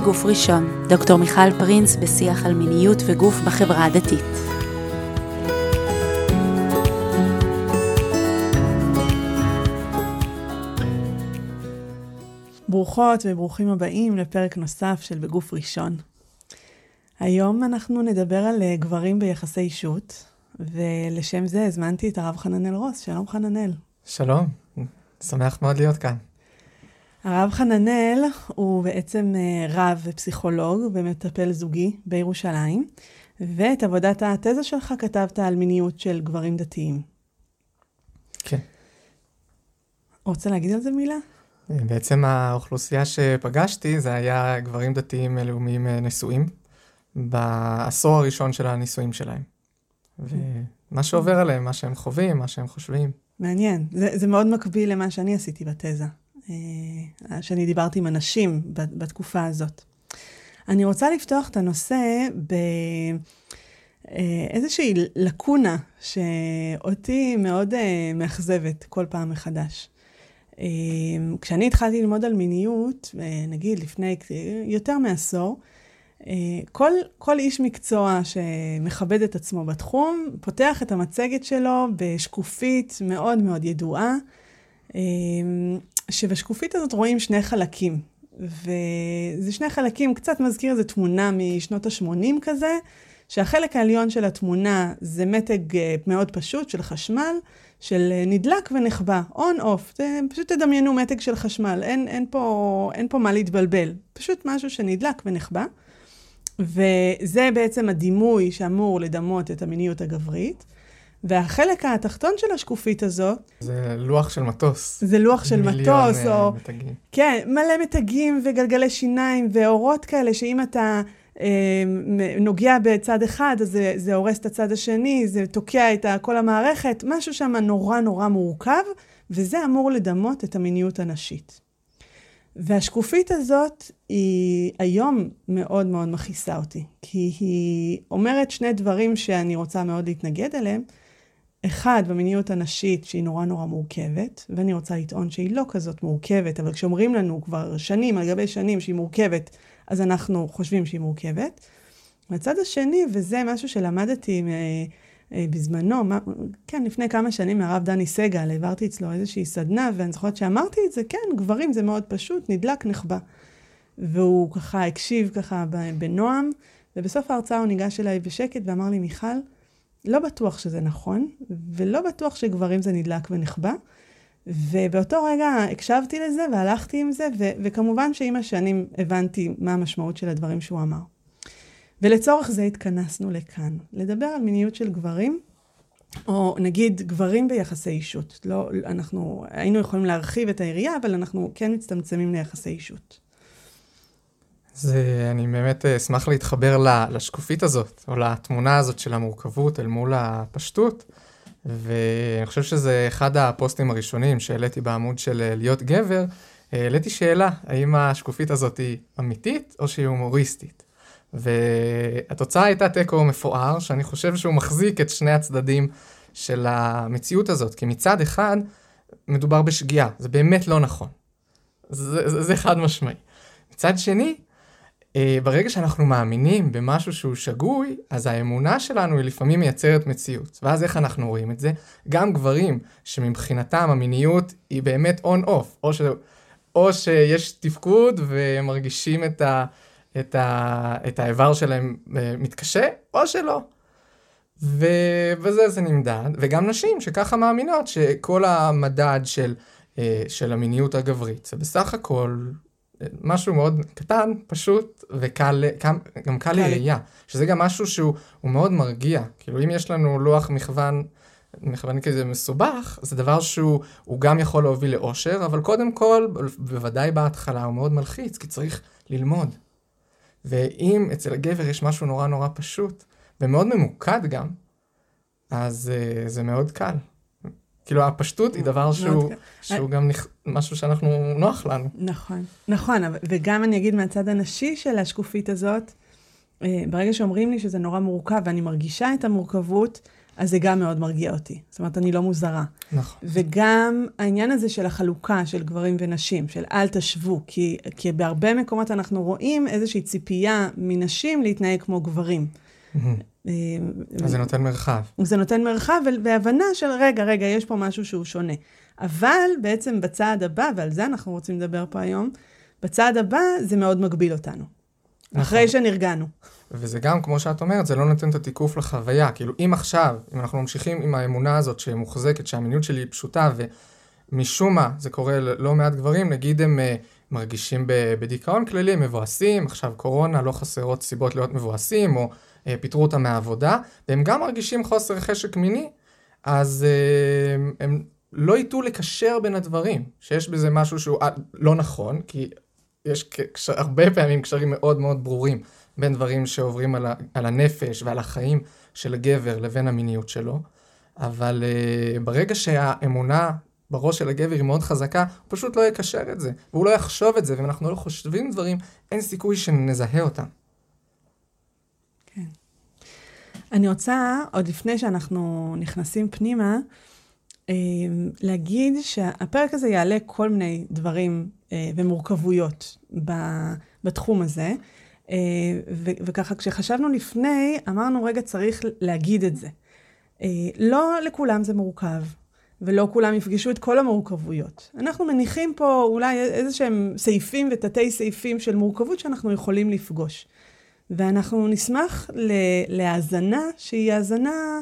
בגוף ראשון, דוקטור מיכל פרינס בשיח על מיניות וגוף בחברה הדתית. ברוכות וברוכים הבאים לפרק נוסף של בגוף ראשון. היום אנחנו נדבר על אה, גברים ביחסי אישות, ולשם זה הזמנתי את הרב חננאל רוס. שלום חננאל. שלום, שמח מאוד להיות כאן. הרב חננאל הוא בעצם אה, רב ופסיכולוג ומטפל זוגי בירושלים, ואת עבודת התזה שלך כתבת על מיניות של גברים דתיים. כן. רוצה להגיד על זה מילה? בעצם האוכלוסייה שפגשתי זה היה גברים דתיים לאומיים אה, נשואים, בעשור הראשון של הנישואים שלהם. ומה שעובר עליהם, מה שהם חווים, מה שהם חושבים. מעניין. זה, זה מאוד מקביל למה שאני עשיתי בתזה, אה, שאני דיברתי עם אנשים בתקופה הזאת. אני רוצה לפתוח את הנושא באיזושהי אה, לקונה שאותי מאוד מאכזבת כל פעם מחדש. כשאני התחלתי ללמוד על מיניות, אה, נגיד לפני יותר מעשור, אה, כל, כל איש מקצוע שמכבד את עצמו בתחום, פותח את המצגת שלו בשקופית מאוד מאוד ידועה, שבשקופית הזאת רואים שני חלקים. וזה שני חלקים, קצת מזכיר איזו תמונה משנות ה-80 כזה, שהחלק העליון של התמונה זה מתג אה, מאוד פשוט של חשמל, של אה, נדלק ונחבא, אוף, פשוט תדמיינו מתג של חשמל, אין, אין, פה, אין פה מה להתבלבל, פשוט משהו שנדלק ונחבא. וזה בעצם הדימוי שאמור לדמות את המיניות הגברית. והחלק התחתון של השקופית הזאת... זה לוח של מטוס. זה לוח של מטוס, אה, או... מתגים. כן, מלא מתגים וגלגלי שיניים ואורות כאלה, שאם אתה אמ, נוגע בצד אחד, אז זה, זה הורס את הצד השני, זה תוקע את כל המערכת, משהו שם נורא נורא מורכב, וזה אמור לדמות את המיניות הנשית. והשקופית הזאת היא היום מאוד מאוד מכעיסה אותי, כי היא אומרת שני דברים שאני רוצה מאוד להתנגד אליהם. אחד, במיניות הנשית, שהיא נורא נורא מורכבת, ואני רוצה לטעון שהיא לא כזאת מורכבת, אבל כשאומרים לנו כבר שנים על גבי שנים שהיא מורכבת, אז אנחנו חושבים שהיא מורכבת. והצד השני, וזה משהו שלמדתי אה, אה, בזמנו, מה, כן, לפני כמה שנים מהרב דני סגל, העברתי אצלו איזושהי סדנה, ואני זוכרת שאמרתי את זה, כן, גברים זה מאוד פשוט, נדלק, נחבא. והוא ככה הקשיב ככה בנועם, ובסוף ההרצאה הוא ניגש אליי בשקט ואמר לי, מיכל, לא בטוח שזה נכון, ולא בטוח שגברים זה נדלק ונחבא. ובאותו רגע הקשבתי לזה והלכתי עם זה, ו- וכמובן שעם השנים הבנתי מה המשמעות של הדברים שהוא אמר. ולצורך זה התכנסנו לכאן, לדבר על מיניות של גברים, או נגיד גברים ביחסי אישות. לא, אנחנו היינו יכולים להרחיב את היריעה, אבל אנחנו כן מצטמצמים ליחסי אישות. זה, אני באמת אה, אשמח להתחבר לשקופית הזאת, או לתמונה הזאת של המורכבות אל מול הפשטות. ואני חושב שזה אחד הפוסטים הראשונים שהעליתי בעמוד של אה, להיות גבר, אה, העליתי שאלה, האם השקופית הזאת היא אמיתית או שהיא הומוריסטית. והתוצאה הייתה תיקו מפואר, שאני חושב שהוא מחזיק את שני הצדדים של המציאות הזאת, כי מצד אחד מדובר בשגיאה, זה באמת לא נכון. זה, זה, זה חד משמעי. מצד שני, ברגע שאנחנו מאמינים במשהו שהוא שגוי, אז האמונה שלנו היא לפעמים מייצרת מציאות. ואז איך אנחנו רואים את זה? גם גברים שמבחינתם המיניות היא באמת און-אוף, או, ש... או שיש תפקוד והם מרגישים את, ה... את, ה... את האיבר שלהם אה, מתקשה, או שלא. ו... וזה זה נמדד, וגם נשים שככה מאמינות שכל המדד של, אה, של המיניות הגברית זה בסך הכל משהו מאוד קטן, פשוט, וקל, גם קל לראייה, שזה גם משהו שהוא מאוד מרגיע. כאילו, אם יש לנו לוח מכוון, מכוון כזה מסובך, זה דבר שהוא גם יכול להוביל לאושר, אבל קודם כל, בוודאי בהתחלה, הוא מאוד מלחיץ, כי צריך ללמוד. ואם אצל הגבר יש משהו נורא נורא פשוט, ומאוד ממוקד גם, אז uh, זה מאוד קל. כאילו הפשטות היא דבר שהוא, שהוא גם נכ... משהו שאנחנו, נוח לנו. נכון, נכון, וגם אני אגיד מהצד הנשי של השקופית הזאת, אה, ברגע שאומרים לי שזה נורא מורכב ואני מרגישה את המורכבות, אז זה גם מאוד מרגיע אותי. זאת אומרת, אני לא מוזרה. נכון. וגם העניין הזה של החלוקה של גברים ונשים, של אל תשוו, כי, כי בהרבה מקומות אנחנו רואים איזושהי ציפייה מנשים להתנהג כמו גברים. אז זה נותן מרחב. זה נותן מרחב והבנה של, רגע, רגע, יש פה משהו שהוא שונה. אבל בעצם בצעד הבא, ועל זה אנחנו רוצים לדבר פה היום, בצעד הבא זה מאוד מגביל אותנו. נכון. אחרי שנרגענו. וזה גם, כמו שאת אומרת, זה לא נותן את התיקוף לחוויה. כאילו, אם עכשיו, אם אנחנו ממשיכים עם האמונה הזאת שמוחזקת, שהמיניות שלי היא פשוטה, ומשום מה, זה קורה ללא מעט גברים, נגיד הם uh, מרגישים בדיכאון כללי, מבואסים, עכשיו קורונה, לא חסרות סיבות להיות מבואסים, או uh, פיטרו אותם מהעבודה, והם גם מרגישים חוסר חשק מיני, אז uh, הם לא ייטו לקשר בין הדברים, שיש בזה משהו שהוא לא נכון, כי יש קשר, הרבה פעמים קשרים מאוד מאוד ברורים בין דברים שעוברים על, ה, על הנפש ועל החיים של הגבר לבין המיניות שלו, אבל uh, ברגע שהאמונה בראש של הגבר היא מאוד חזקה, הוא פשוט לא יקשר את זה, והוא לא יחשוב את זה, ואם אנחנו לא חושבים דברים, אין סיכוי שנזהה אותם. כן. אני רוצה, עוד לפני שאנחנו נכנסים פנימה, אה, להגיד שהפרק הזה יעלה כל מיני דברים אה, ומורכבויות בתחום הזה. אה, וככה, כשחשבנו לפני, אמרנו, רגע, צריך להגיד את זה. לא לכולם זה מורכב, ולא כולם יפגשו את כל המורכבויות. אנחנו מניחים פה אולי איזה שהם סעיפים ותתי סעיפים של מורכבות שאנחנו יכולים לפגוש. ואנחנו נשמח להאזנה שהיא האזנה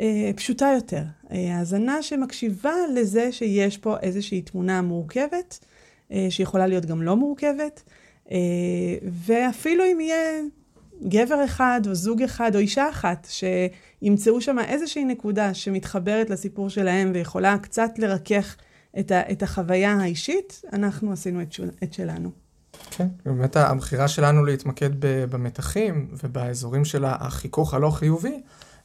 אה, פשוטה יותר. אה, האזנה שמקשיבה לזה שיש פה איזושהי תמונה מורכבת, אה, שיכולה להיות גם לא מורכבת, אה, ואפילו אם יהיה גבר אחד או זוג אחד או אישה אחת שימצאו שם איזושהי נקודה שמתחברת לסיפור שלהם ויכולה קצת לרכך את, ה, את החוויה האישית, אנחנו עשינו את, שול, את שלנו. כן, באמת הבחירה שלנו להתמקד במתחים ובאזורים של החיכוך הלא חיובי,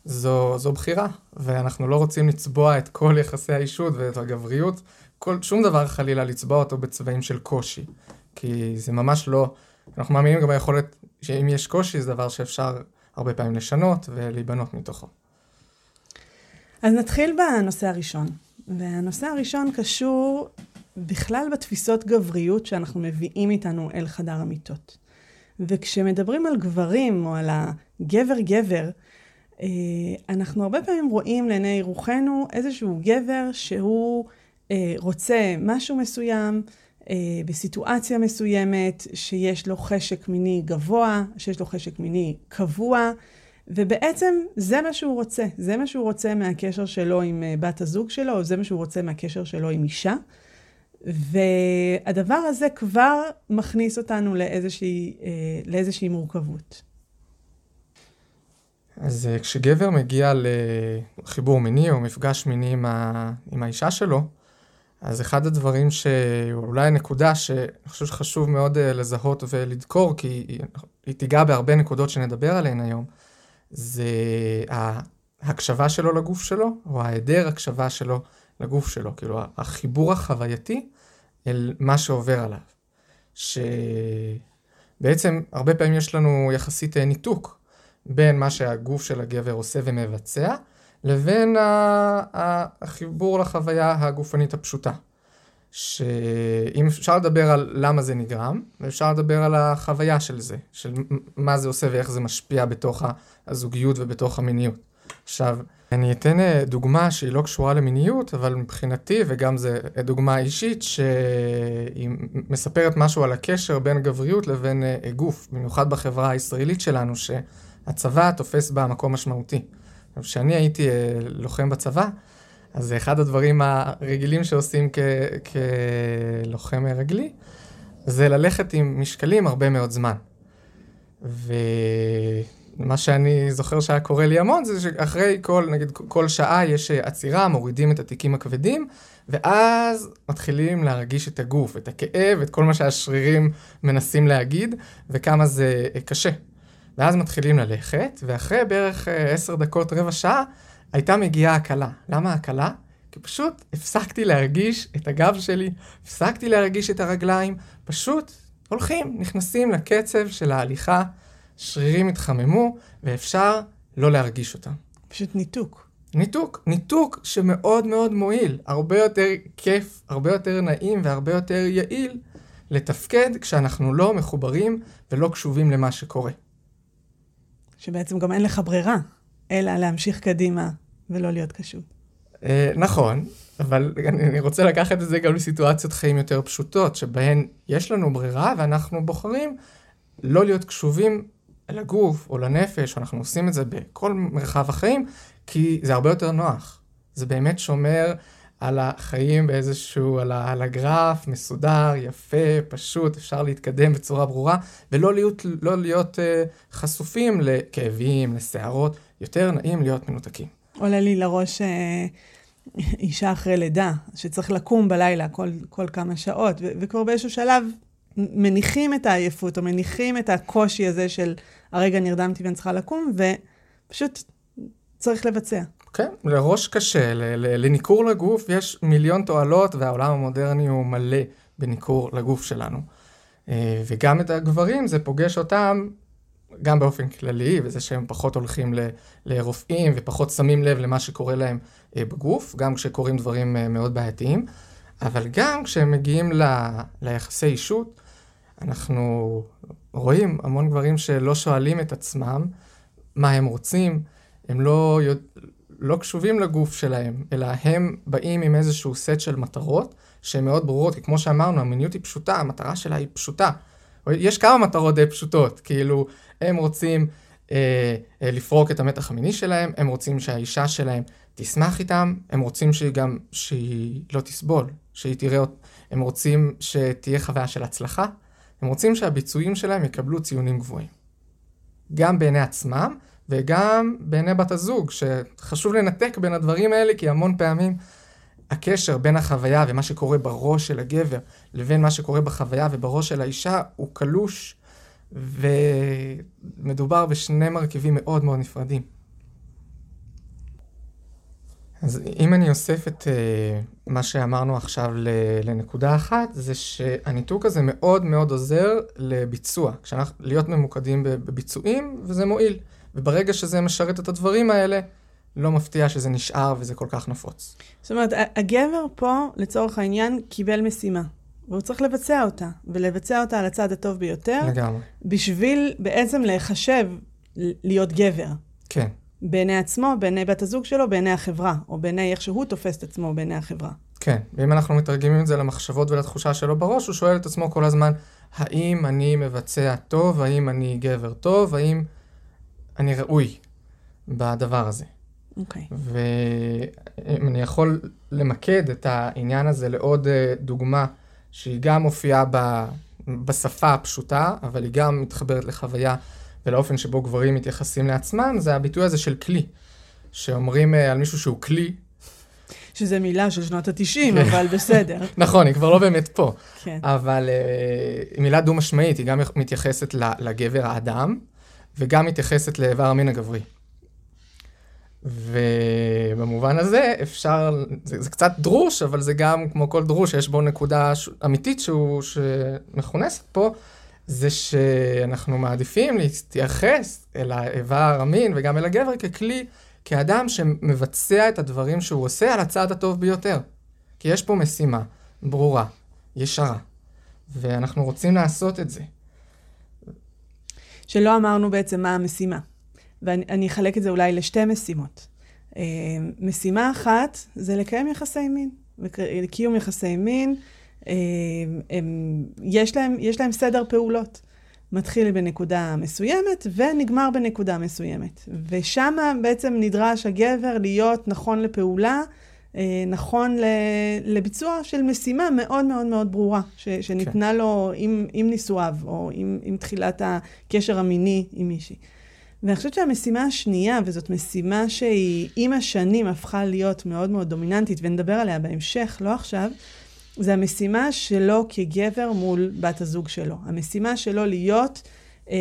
זו, זו בחירה, ואנחנו לא רוצים לצבוע את כל יחסי האישות ואת הגבריות, כל, שום דבר חלילה לצבוע אותו בצבעים של קושי, כי זה ממש לא, אנחנו מאמינים גם ביכולת שאם יש קושי זה דבר שאפשר הרבה פעמים לשנות ולהיבנות מתוכו. אז נתחיל בנושא הראשון, והנושא הראשון קשור בכלל בתפיסות גבריות שאנחנו מביאים איתנו אל חדר המיטות. וכשמדברים על גברים או על הגבר-גבר, אה, אנחנו הרבה פעמים רואים לעיני רוחנו איזשהו גבר שהוא אה, רוצה משהו מסוים, בסיטואציה מסוימת, שיש לו חשק מיני גבוה, שיש לו חשק מיני קבוע, ובעצם זה מה שהוא רוצה. זה מה שהוא רוצה מהקשר שלו עם בת הזוג שלו, או זה מה שהוא רוצה מהקשר שלו עם אישה. והדבר הזה כבר מכניס אותנו לאיזושהי, לאיזושהי מורכבות. אז אה, כשגבר מגיע לחיבור מיני או מפגש מיני עם, ה... עם האישה שלו, אז אחד הדברים שאולי הנקודה שאני חושב שחשוב מאוד אה, לזהות ולדקור, כי היא, היא תיגע בהרבה נקודות שנדבר עליהן היום, זה ההקשבה שלו לגוף שלו, או ההיעדר הקשבה שלו לגוף שלו, כאילו החיבור החווייתי אל מה שעובר עליו. שבעצם הרבה פעמים יש לנו יחסית אה, ניתוק בין מה שהגוף של הגבר עושה ומבצע, לבין החיבור לחוויה הגופנית הפשוטה. שאם אפשר לדבר על למה זה נגרם, ואפשר לדבר על החוויה של זה, של מה זה עושה ואיך זה משפיע בתוך הזוגיות ובתוך המיניות. עכשיו, אני אתן אה, דוגמה שהיא לא קשורה למיניות, אבל מבחינתי, וגם זו דוגמה אישית, שהיא מספרת משהו על הקשר בין גבריות לבין אה, גוף, במיוחד בחברה הישראלית שלנו, ש... הצבא תופס בה מקום משמעותי. כשאני הייתי אה, לוחם בצבא, אז אחד הדברים הרגילים שעושים כ- כלוחם רגלי, זה ללכת עם משקלים הרבה מאוד זמן. ומה שאני זוכר שהיה קורה לי המון, זה שאחרי כל, נגיד, כל שעה יש עצירה, מורידים את התיקים הכבדים, ואז מתחילים להרגיש את הגוף, את הכאב, את כל מה שהשרירים מנסים להגיד, וכמה זה קשה. ואז מתחילים ללכת, ואחרי בערך אה, עשר דקות, רבע שעה, הייתה מגיעה הקלה. למה הקלה? כי פשוט הפסקתי להרגיש את הגב שלי, הפסקתי להרגיש את הרגליים, פשוט הולכים, נכנסים לקצב של ההליכה, שרירים התחממו, ואפשר לא להרגיש אותם. פשוט ניתוק. ניתוק, ניתוק שמאוד מאוד מועיל, הרבה יותר כיף, הרבה יותר נעים והרבה יותר יעיל לתפקד כשאנחנו לא מחוברים ולא קשובים למה שקורה. שבעצם גם אין לך ברירה, אלא להמשיך קדימה ולא להיות קשוב. אה, נכון, אבל אני רוצה לקחת את זה גם לסיטואציות חיים יותר פשוטות, שבהן יש לנו ברירה ואנחנו בוחרים לא להיות קשובים לגוף או לנפש, אנחנו עושים את זה בכל מרחב החיים, כי זה הרבה יותר נוח. זה באמת שומר על החיים באיזשהו, על, ה, על הגרף, מסודר, יפה, פשוט, אפשר להתקדם בצורה ברורה, ולא להיות, לא להיות uh, חשופים לכאבים, לסערות, יותר נעים להיות מנותקים. עולה לי לראש אה, אישה אחרי לידה, שצריך לקום בלילה כל, כל כמה שעות, ו- וכבר באיזשהו שלב מניחים את העייפות, או מניחים את הקושי הזה של הרגע נרדמתי ואני צריכה לקום, ופשוט צריך לבצע. כן, לראש קשה, לניכור לגוף יש מיליון תועלות, והעולם המודרני הוא מלא בניכור לגוף שלנו. אה, וגם את הגברים, זה פוגש אותם גם באופן כללי, וזה שהם פחות הולכים ל, לרופאים ופחות שמים לב למה שקורה להם אה, בגוף, גם כשקורים דברים אה, מאוד בעייתיים, אבל גם כשהם מגיעים ל, ליחסי אישות, אנחנו רואים המון גברים שלא שואלים את עצמם מה הם רוצים, הם לא, לא קשובים לגוף שלהם, אלא הם באים עם איזשהו סט של מטרות שהן מאוד ברורות, כי כמו שאמרנו, המיניות היא פשוטה, המטרה שלה היא פשוטה. יש כמה מטרות די פשוטות, כאילו, הם רוצים אה, אה, לפרוק את המתח המיני שלהם, הם רוצים שהאישה שלהם תשמח איתם, הם רוצים שהיא גם, שהיא לא תסבול, שהיא תראה, הם רוצים שתהיה חוויה של הצלחה, הם רוצים שהביצועים שלהם יקבלו ציונים גבוהים. גם בעיני עצמם וגם בעיני בת הזוג, שחשוב לנתק בין הדברים האלה, כי המון פעמים הקשר בין החוויה ומה שקורה בראש של הגבר לבין מה שקורה בחוויה ובראש של האישה הוא קלוש ומדובר בשני מרכיבים מאוד מאוד נפרדים. אז אם אני אוסף את uh, מה שאמרנו עכשיו לנקודה אחת, זה שהניתוק הזה מאוד מאוד עוזר לביצוע, כשאנחנו, להיות ממוקדים בביצועים, וזה מועיל. וברגע שזה משרת את הדברים האלה, לא מפתיע שזה נשאר וזה כל כך נפוץ. זאת אומרת, הגבר פה, לצורך העניין, קיבל משימה. והוא צריך לבצע אותה, ולבצע אותה על הצד הטוב ביותר. לגמרי. בשביל בעצם להיחשב להיות גבר. כן. בעיני עצמו, בעיני בת הזוג שלו, בעיני החברה, או בעיני איך שהוא תופס את עצמו בעיני החברה. כן, ואם אנחנו מתרגמים את זה למחשבות ולתחושה שלו בראש, הוא שואל את עצמו כל הזמן, האם אני מבצע טוב, האם אני גבר טוב, האם אני ראוי בדבר הזה. אוקיי. Okay. ואם אני יכול למקד את העניין הזה לעוד אה, דוגמה שהיא גם מופיעה ב, בשפה הפשוטה, אבל היא גם מתחברת לחוויה ולאופן שבו גברים מתייחסים לעצמם, זה הביטוי הזה של כלי. שאומרים אה, על מישהו שהוא כלי. שזה מילה של שנות ה-90, אבל בסדר. נכון, היא כבר לא באמת פה. כן. אבל uh, היא מילה דו-משמעית, היא גם מתייחסת לגבר האדם, וגם מתייחסת לאיבר המין הגברי. ובמובן הזה אפשר, זה, זה קצת דרוש, אבל זה גם כמו כל דרוש, יש בו נקודה ש... אמיתית שהוא, שמכונסת פה, זה שאנחנו מעדיפים להתייחס אל האיבר המין וגם אל הגבר ככלי, כאדם שמבצע את הדברים שהוא עושה על הצד הטוב ביותר. כי יש פה משימה ברורה, ישרה, ואנחנו רוצים לעשות את זה. שלא אמרנו בעצם מה המשימה. ואני אחלק את זה אולי לשתי משימות. אה, משימה אחת זה לקיים יחסי מין. קיום יחסי מין, אה, הם, יש, להם, יש להם סדר פעולות. מתחיל בנקודה מסוימת ונגמר בנקודה מסוימת. ושם בעצם נדרש הגבר להיות נכון לפעולה, נכון לביצוע של משימה מאוד מאוד מאוד ברורה, ש, שניתנה כן. לו עם, עם נישואיו, או עם, עם תחילת הקשר המיני עם מישהי. ואני חושבת שהמשימה השנייה, וזאת משימה שהיא עם השנים הפכה להיות מאוד מאוד דומיננטית, ונדבר עליה בהמשך, לא עכשיו, זה המשימה שלו כגבר מול בת הזוג שלו. המשימה שלו להיות אה,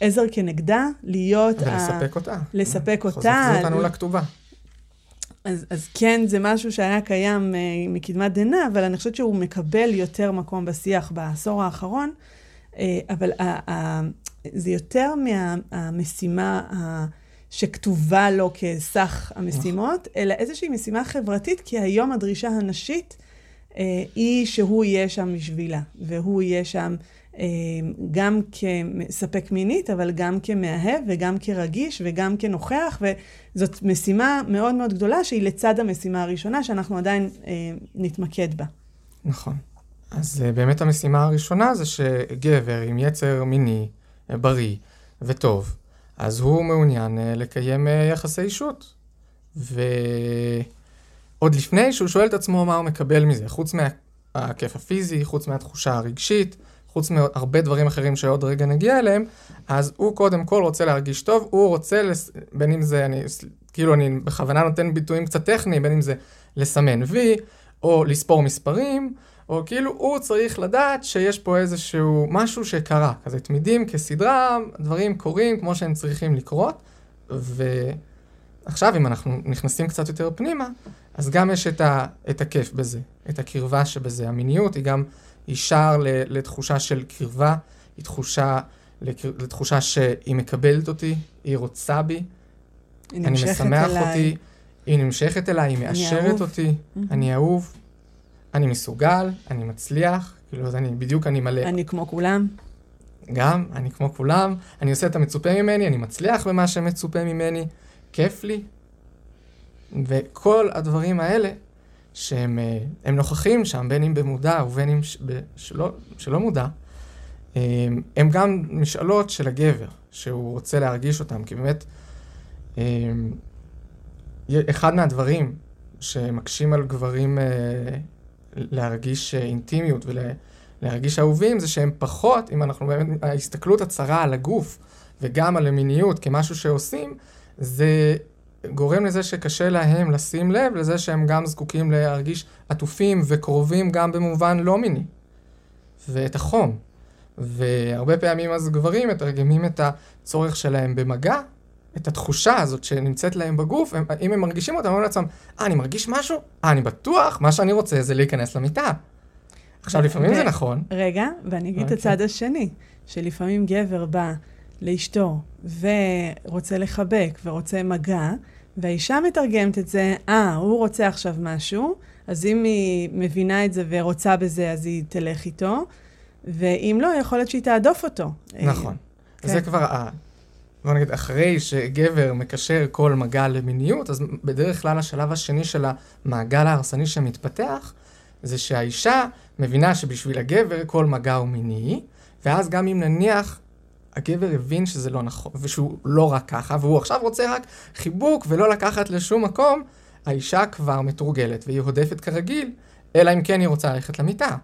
עזר כנגדה, להיות... ולספק ה... אותה. לספק אותה. חוזר אותנו לכתובה. אז, אז כן, זה משהו שהיה קיים אה, מקדמת דנא, אבל אני חושבת שהוא מקבל יותר מקום בשיח בעשור האחרון. אה, אבל ה, ה, זה יותר מהמשימה שכתובה לו כסך המשימות, אלא איזושהי משימה חברתית, כי היום הדרישה הנשית אה, היא שהוא יהיה שם בשבילה, והוא יהיה שם גם כמספק מינית, אבל גם כמאהב, וגם כרגיש, וגם כנוכח, וזאת משימה מאוד מאוד גדולה, שהיא לצד המשימה הראשונה, שאנחנו עדיין אה, נתמקד בה. נכון. אז אה, באמת המשימה הראשונה זה שגבר עם יצר מיני, אה, בריא וטוב, אז הוא מעוניין אה, לקיים יחסי אישות. ועוד לפני שהוא שואל את עצמו מה הוא מקבל מזה, חוץ מהכיף הפיזי, חוץ מהתחושה הרגשית, חוץ מהרבה דברים אחרים שעוד רגע נגיע אליהם, אז הוא קודם כל רוצה להרגיש טוב, הוא רוצה, לס... בין אם זה, אני, כאילו אני בכוונה נותן ביטויים קצת טכניים, בין אם זה לסמן וי, או לספור מספרים, או כאילו הוא צריך לדעת שיש פה איזשהו משהו שקרה, כזה תמידים כסדרה, דברים קורים כמו שהם צריכים לקרות, ועכשיו אם אנחנו נכנסים קצת יותר פנימה, אז גם יש את, ה, את הכיף בזה, את הקרבה שבזה. המיניות היא גם, היא שער לתחושה של קרבה, היא תחושה, לתחושה שהיא מקבלת אותי, היא רוצה בי, היא אני משמח אליי. אותי, היא נמשכת אליי, היא מאשרת אותי, mm-hmm. אני אהוב. אני מסוגל, אני מצליח, כאילו, אז אני, בדיוק אני מלא. אני כמו כולם. גם, אני כמו כולם, אני עושה את המצופה ממני, אני מצליח במה שמצופה ממני, כיף לי. וכל הדברים האלה, שהם אה, נוכחים שם, בין אם במודע ובין אם שלא, שלא מודע, אה, הם גם משאלות של הגבר, שהוא רוצה להרגיש אותם, כי באמת, אה, אחד מהדברים שמקשים על גברים להרגיש אינטימיות ולהרגיש אהובים, זה שהם פחות, אם אנחנו באמת, ההסתכלות הצרה על הגוף וגם על המיניות כמשהו שעושים, זה גורם לזה שקשה להם לשים לב לזה שהם גם זקוקים להרגיש עטופים וקרובים גם במובן לא מיני. ואת החום. והרבה פעמים אז גברים מתרגמים את הצורך שלהם במגע את התחושה הזאת שנמצאת להם בגוף, הם, אם הם מרגישים אותה, הם אומרים לעצמם, אה, אני מרגיש משהו? אה, אני בטוח, מה שאני רוצה זה להיכנס למיטה. עכשיו, לפעמים זה נכון. רגע, ואני אגיד את אוקיי. הצד השני, שלפעמים גבר בא לאשתו ורוצה לחבק ורוצה מגע, והאישה מתרגמת את זה, אה, הוא רוצה עכשיו משהו, אז אם היא מבינה את זה ורוצה בזה, אז היא תלך איתו, ואם לא, יכול להיות שהיא תעדוף אותו. נכון. כן. זה כבר בוא נגיד, אחרי שגבר מקשר כל מגע למיניות, אז בדרך כלל השלב השני של המעגל ההרסני שמתפתח, זה שהאישה מבינה שבשביל הגבר כל מגע הוא מיני, ואז גם אם נניח הגבר הבין שזה לא נכון, ושהוא לא רק ככה, והוא עכשיו רוצה רק חיבוק ולא לקחת לשום מקום, האישה כבר מתורגלת והיא הודפת כרגיל, אלא אם כן היא רוצה ללכת למיטה.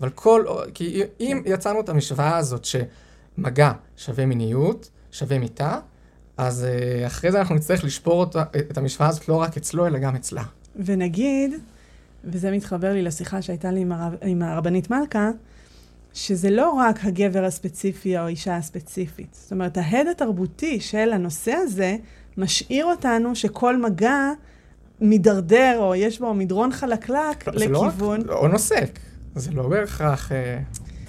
אבל כל, כי אם יצרנו את המשוואה הזאת שמגע שווה מיניות, שווה מיטה, אז uh, אחרי זה אנחנו נצטרך לשפור אותה, את המשוואה הזאת לא רק אצלו, אלא גם אצלה. ונגיד, וזה מתחבר לי לשיחה שהייתה לי עם, הרב, עם הרבנית מלכה, שזה לא רק הגבר הספציפי או האישה הספציפית. זאת אומרת, ההד התרבותי של הנושא הזה משאיר אותנו שכל מגע מידרדר, או יש בו מדרון חלקלק לא, לכיוון... זה לא רק, או נוסק. זה לא בהכרח...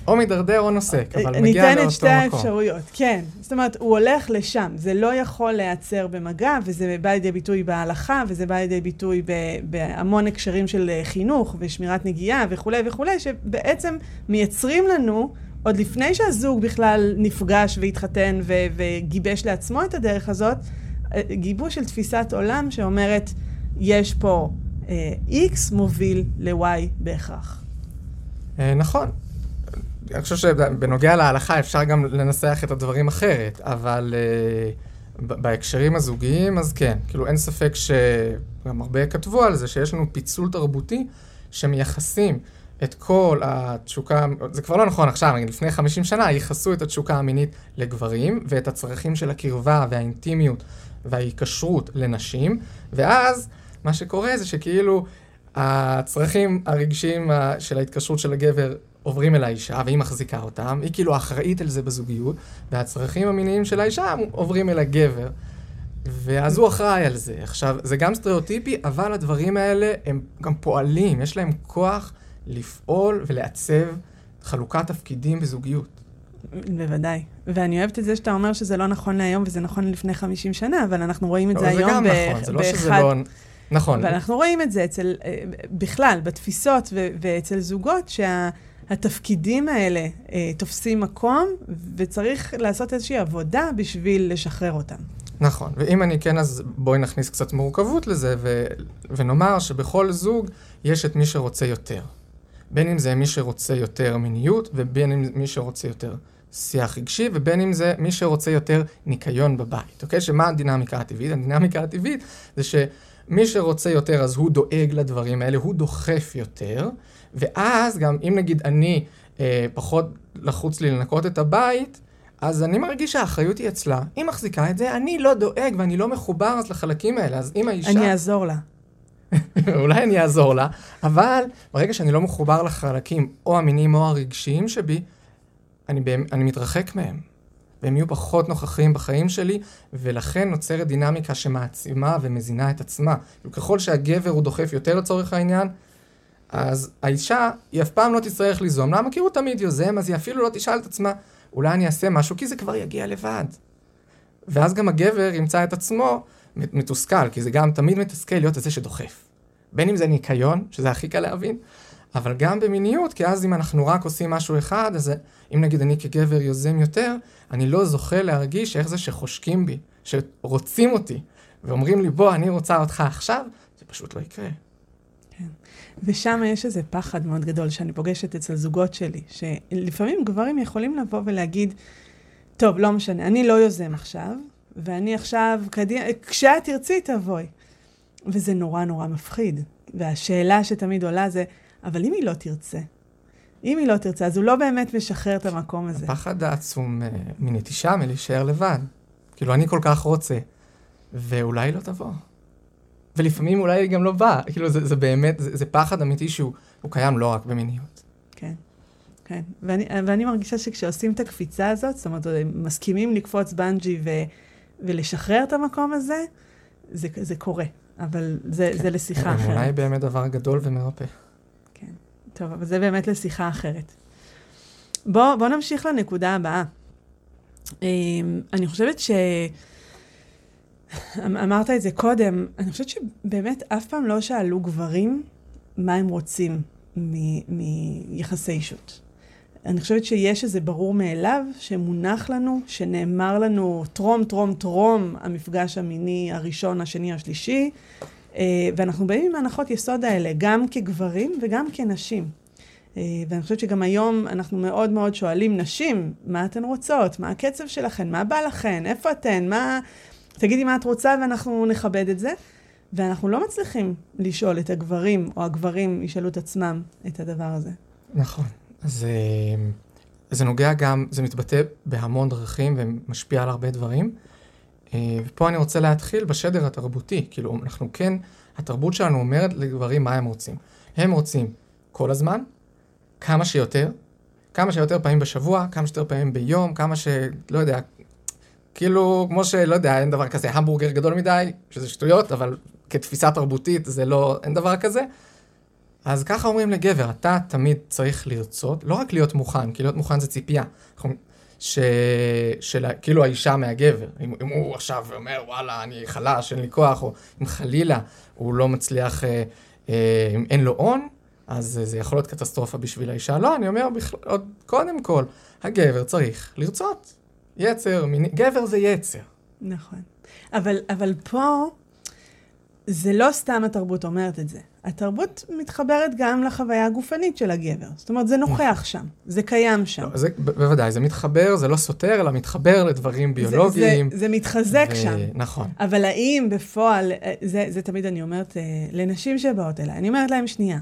או מידרדר או נוסק, אבל מגיע לאותו מקום. ניתן את שתי האפשרויות, כן. זאת אומרת, הוא הולך לשם. זה לא יכול להיעצר במגע, וזה בא לידי ביטוי בהלכה, וזה בא לידי ביטוי בהמון הקשרים של אה, חינוך ושמירת נגיעה וכולי וכולי, שבעצם מייצרים לנו, עוד לפני שהזוג בכלל נפגש והתחתן ו- וגיבש לעצמו את הדרך הזאת, אה, גיבוש של תפיסת עולם שאומרת, יש פה אה, X מוביל ל-Y בהכרח. אה, נכון. אני חושב שבנוגע להלכה אפשר גם לנסח את הדברים אחרת, אבל uh, בהקשרים הזוגיים, אז כן, כאילו אין ספק שגם הרבה כתבו על זה, שיש לנו פיצול תרבותי שמייחסים את כל התשוקה, זה כבר לא נכון עכשיו, נגיד לפני 50 שנה ייחסו את התשוקה המינית לגברים, ואת הצרכים של הקרבה והאינטימיות וההיקשרות לנשים, ואז מה שקורה זה שכאילו הצרכים הרגשיים של ההתקשרות של הגבר עוברים אל האישה, והיא מחזיקה אותם, היא כאילו אחראית על זה בזוגיות, והצרכים המיניים של האישה עוברים אל הגבר. ואז הוא אחראי על זה. עכשיו, זה גם סטריאוטיפי, אבל הדברים האלה הם גם פועלים, יש להם כוח לפעול ולעצב חלוקת תפקידים בזוגיות. בוודאי. ואני אוהבת את זה שאתה אומר שזה לא נכון להיום וזה נכון לפני 50 שנה, אבל אנחנו רואים את לא, זה זה היום גם ב- נכון, זה לא שזה באחד- לא... נכון. ואנחנו רואים את זה אצל, אה, בכלל, בתפיסות ו- ואצל זוגות, שהתפקידים האלה אה, תופסים מקום, וצריך לעשות איזושהי עבודה בשביל לשחרר אותם. נכון, ואם אני כן, אז בואי נכניס קצת מורכבות לזה, ו... ונאמר שבכל זוג יש את מי שרוצה יותר. בין אם זה מי שרוצה יותר מיניות, ובין אם מי שרוצה יותר שיח רגשי, ובין אם זה מי שרוצה יותר ניקיון בבית, אוקיי? שמה הדינמיקה הטבעית? הדינמיקה הטבעית זה שמי שרוצה יותר, אז הוא דואג לדברים האלה, הוא דוחף יותר, ואז גם אם נגיד אני אה, פחות לחוץ לי לנקות את הבית, אז אני מרגיש שהאחריות היא אצלה, היא מחזיקה את זה, אני לא דואג ואני לא מחובר אז לחלקים האלה, אז אם האישה... אני אעזור לה. אולי אני אעזור לה, אבל ברגע שאני לא מחובר לחלקים או המיניים או הרגשיים שבי, אני, באמת, אני מתרחק מהם. והם יהיו פחות נוכחים בחיים שלי, ולכן נוצרת דינמיקה שמעצימה ומזינה את עצמה. ככל שהגבר הוא דוחף יותר לצורך העניין, אז האישה, היא אף פעם לא תצטרך ליזום. למה? כי הוא תמיד יוזם, אז היא אפילו לא תשאל את עצמה, אולי אני אעשה משהו, כי זה כבר יגיע לבד. ואז גם הגבר ימצא את עצמו מתוסכל, כי זה גם תמיד מתסכל להיות זה שדוחף. בין אם זה ניקיון, שזה הכי קל להבין, אבל גם במיניות, כי אז אם אנחנו רק עושים משהו אחד, אז אם נגיד אני כגבר יוזם יותר, אני לא זוכה להרגיש איך זה שחושקים בי, שרוצים אותי, ואומרים לי, בוא, אני רוצה אותך עכשיו, זה פשוט לא יקרה. ושם יש איזה פחד מאוד גדול שאני פוגשת אצל זוגות שלי, שלפעמים גברים יכולים לבוא ולהגיד, טוב, לא משנה, אני לא יוזם עכשיו, ואני עכשיו, קדימה, כשאת תרצי, תבואי. וזה נורא נורא מפחיד. והשאלה שתמיד עולה זה, אבל אם היא לא תרצה? אם היא לא תרצה, אז הוא לא באמת משחרר את המקום הזה. הפחד העצום אה, מנטישה, מלהישאר לבד. כאילו, אני כל כך רוצה, ואולי לא תבוא. ולפעמים אולי היא גם לא באה. כאילו, זה, זה באמת, זה, זה פחד אמיתי שהוא קיים לא רק במיניות. כן, כן. ואני, ואני מרגישה שכשעושים את הקפיצה הזאת, זאת אומרת, מסכימים לקפוץ בנג'י ו, ולשחרר את המקום הזה, זה, זה קורה. אבל זה, כן. זה לשיחה אחרת. אולי באמת דבר גדול ומרפא. כן. טוב, אבל זה באמת לשיחה אחרת. בוא, בוא נמשיך לנקודה הבאה. אני חושבת ש... אמ, אמרת את זה קודם, אני חושבת שבאמת אף פעם לא שאלו גברים מה הם רוצים מיחסי אישות. אני חושבת שיש איזה ברור מאליו שמונח לנו, שנאמר לנו טרום, טרום, טרום המפגש המיני הראשון, השני, השלישי, ואנחנו באים עם ההנחות יסוד האלה, גם כגברים וגם כנשים. ואני חושבת שגם היום אנחנו מאוד מאוד שואלים נשים, מה אתן רוצות? מה הקצב שלכן? מה בא לכן? איפה אתן? מה... תגידי מה את רוצה ואנחנו נכבד את זה. ואנחנו לא מצליחים לשאול את הגברים, או הגברים ישאלו את עצמם את הדבר הזה. נכון. אז זה נוגע גם, זה מתבטא בהמון דרכים ומשפיע על הרבה דברים. ופה אני רוצה להתחיל בשדר התרבותי. כאילו, אנחנו כן, התרבות שלנו אומרת לגברים מה הם רוצים. הם רוצים כל הזמן, כמה שיותר, כמה שיותר פעמים בשבוע, כמה שיותר פעמים ביום, כמה ש... לא יודע, כאילו, כמו שלא יודע, אין דבר כזה המבורגר גדול מדי, שזה שטויות, אבל כתפיסה תרבותית זה לא, אין דבר כזה. אז ככה אומרים לגבר, אתה תמיד צריך לרצות, לא רק להיות מוכן, כי להיות מוכן זה ציפייה. ש... של כאילו האישה מהגבר. אם, אם הוא עכשיו אומר, וואלה, אני חלש, אין לי כוח, או אם חלילה הוא לא מצליח, אה, אה, אם אין לו הון, אז זה יכול להיות קטסטרופה בשביל האישה. לא, אני אומר, בכלל, עוד קודם כל, הגבר צריך לרצות. יצר, מיני, גבר זה יצר. נכון. אבל, אבל פה, זה לא סתם התרבות אומרת את זה. התרבות מתחברת גם לחוויה הגופנית של הגבר. זאת אומרת, זה נוכח שם, זה קיים שם. לא, זה, בוודאי, זה מתחבר, זה לא סותר, אלא מתחבר לדברים ביולוגיים. זה, זה, זה מתחזק ו... שם. נכון. אבל האם בפועל, זה, זה תמיד אני אומרת לנשים שבאות אליי, אני אומרת להם, שנייה,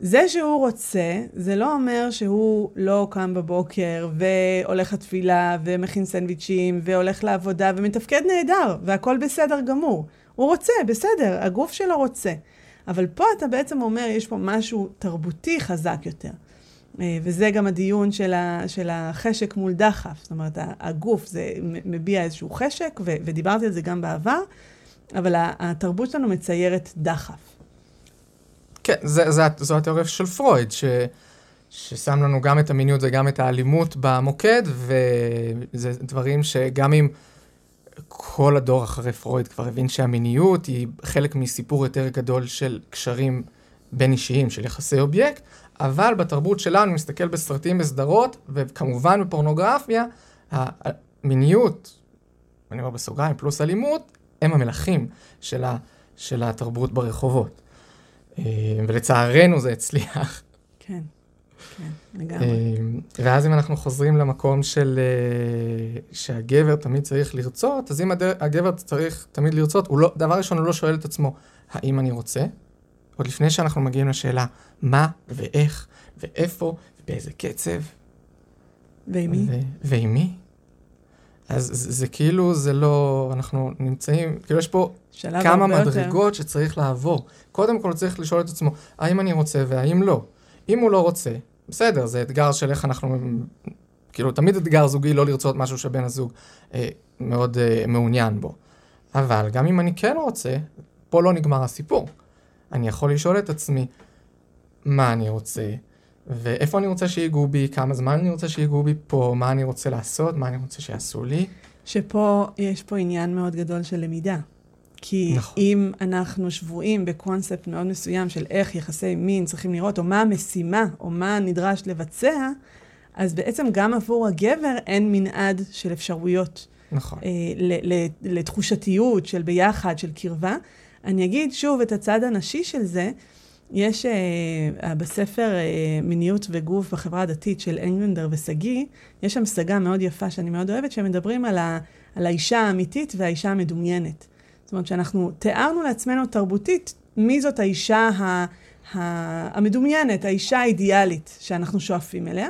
זה שהוא רוצה, זה לא אומר שהוא לא קם בבוקר והולך לתפילה ומכין סנדוויצ'ים והולך לעבודה ומתפקד נהדר והכל בסדר גמור. הוא רוצה, בסדר, הגוף שלו רוצה. אבל פה אתה בעצם אומר, יש פה משהו תרבותי חזק יותר. וזה גם הדיון של, ה, של החשק מול דחף. זאת אומרת, הגוף זה מביע איזשהו חשק, ו, ודיברתי על זה גם בעבר, אבל התרבות שלנו מציירת דחף. כן, זה, זה, זו התיאוריה של פרויד, ש, ששם לנו גם את המיניות וגם את האלימות במוקד, וזה דברים שגם אם כל הדור אחרי פרויד כבר הבין שהמיניות היא חלק מסיפור יותר גדול של קשרים בין אישיים, של יחסי אובייקט, אבל בתרבות שלנו, מסתכל בסרטים, בסדרות, וכמובן בפורנוגרפיה, המיניות, אני אומר בסוגריים, פלוס אלימות, הם המלכים של, ה, של התרבות ברחובות. אה, ולצערנו זה הצליח. כן, כן, לגמרי. אה, ואז אם אנחנו חוזרים למקום של אה, שהגבר תמיד צריך לרצות, אז אם הגבר צריך תמיד לרצות, הוא לא, דבר ראשון הוא לא שואל את עצמו, האם אני רוצה? עוד לפני שאנחנו מגיעים לשאלה מה ואיך ואיפה ובאיזה קצב. ועם מי? ועם מי. אז זה, זה כאילו, זה לא, אנחנו נמצאים, כאילו יש פה כמה מדרגות יותר. שצריך לעבור. קודם כל צריך לשאול את עצמו, האם אני רוצה והאם לא. אם הוא לא רוצה, בסדר, זה אתגר של איך אנחנו, כאילו, תמיד אתגר זוגי לא לרצות משהו שבן הזוג אה, מאוד אה, מעוניין בו. אבל גם אם אני כן רוצה, פה לא נגמר הסיפור. אני יכול לשאול את עצמי, מה אני רוצה, ואיפה אני רוצה שיגעו בי, כמה זמן אני רוצה שיגעו בי פה, מה אני רוצה לעשות, מה אני רוצה שיעשו לי. שפה, יש פה עניין מאוד גדול של למידה. כי נכון. אם אנחנו שבויים בקונספט מאוד מסוים של איך יחסי מין צריכים לראות, או מה המשימה, או מה נדרש לבצע, אז בעצם גם עבור הגבר אין מנעד של אפשרויות. נכון. אה, לתחושתיות של ביחד, של קרבה. אני אגיד שוב את הצד הנשי של זה, יש uh, בספר uh, מיניות וגוף בחברה הדתית של אנגלנדר ושגיא, יש שם השגה מאוד יפה שאני מאוד אוהבת, שהם מדברים על, ה, על האישה האמיתית והאישה המדומיינת. זאת אומרת שאנחנו תיארנו לעצמנו תרבותית מי זאת האישה ה, ה, המדומיינת, האישה האידיאלית שאנחנו שואפים אליה,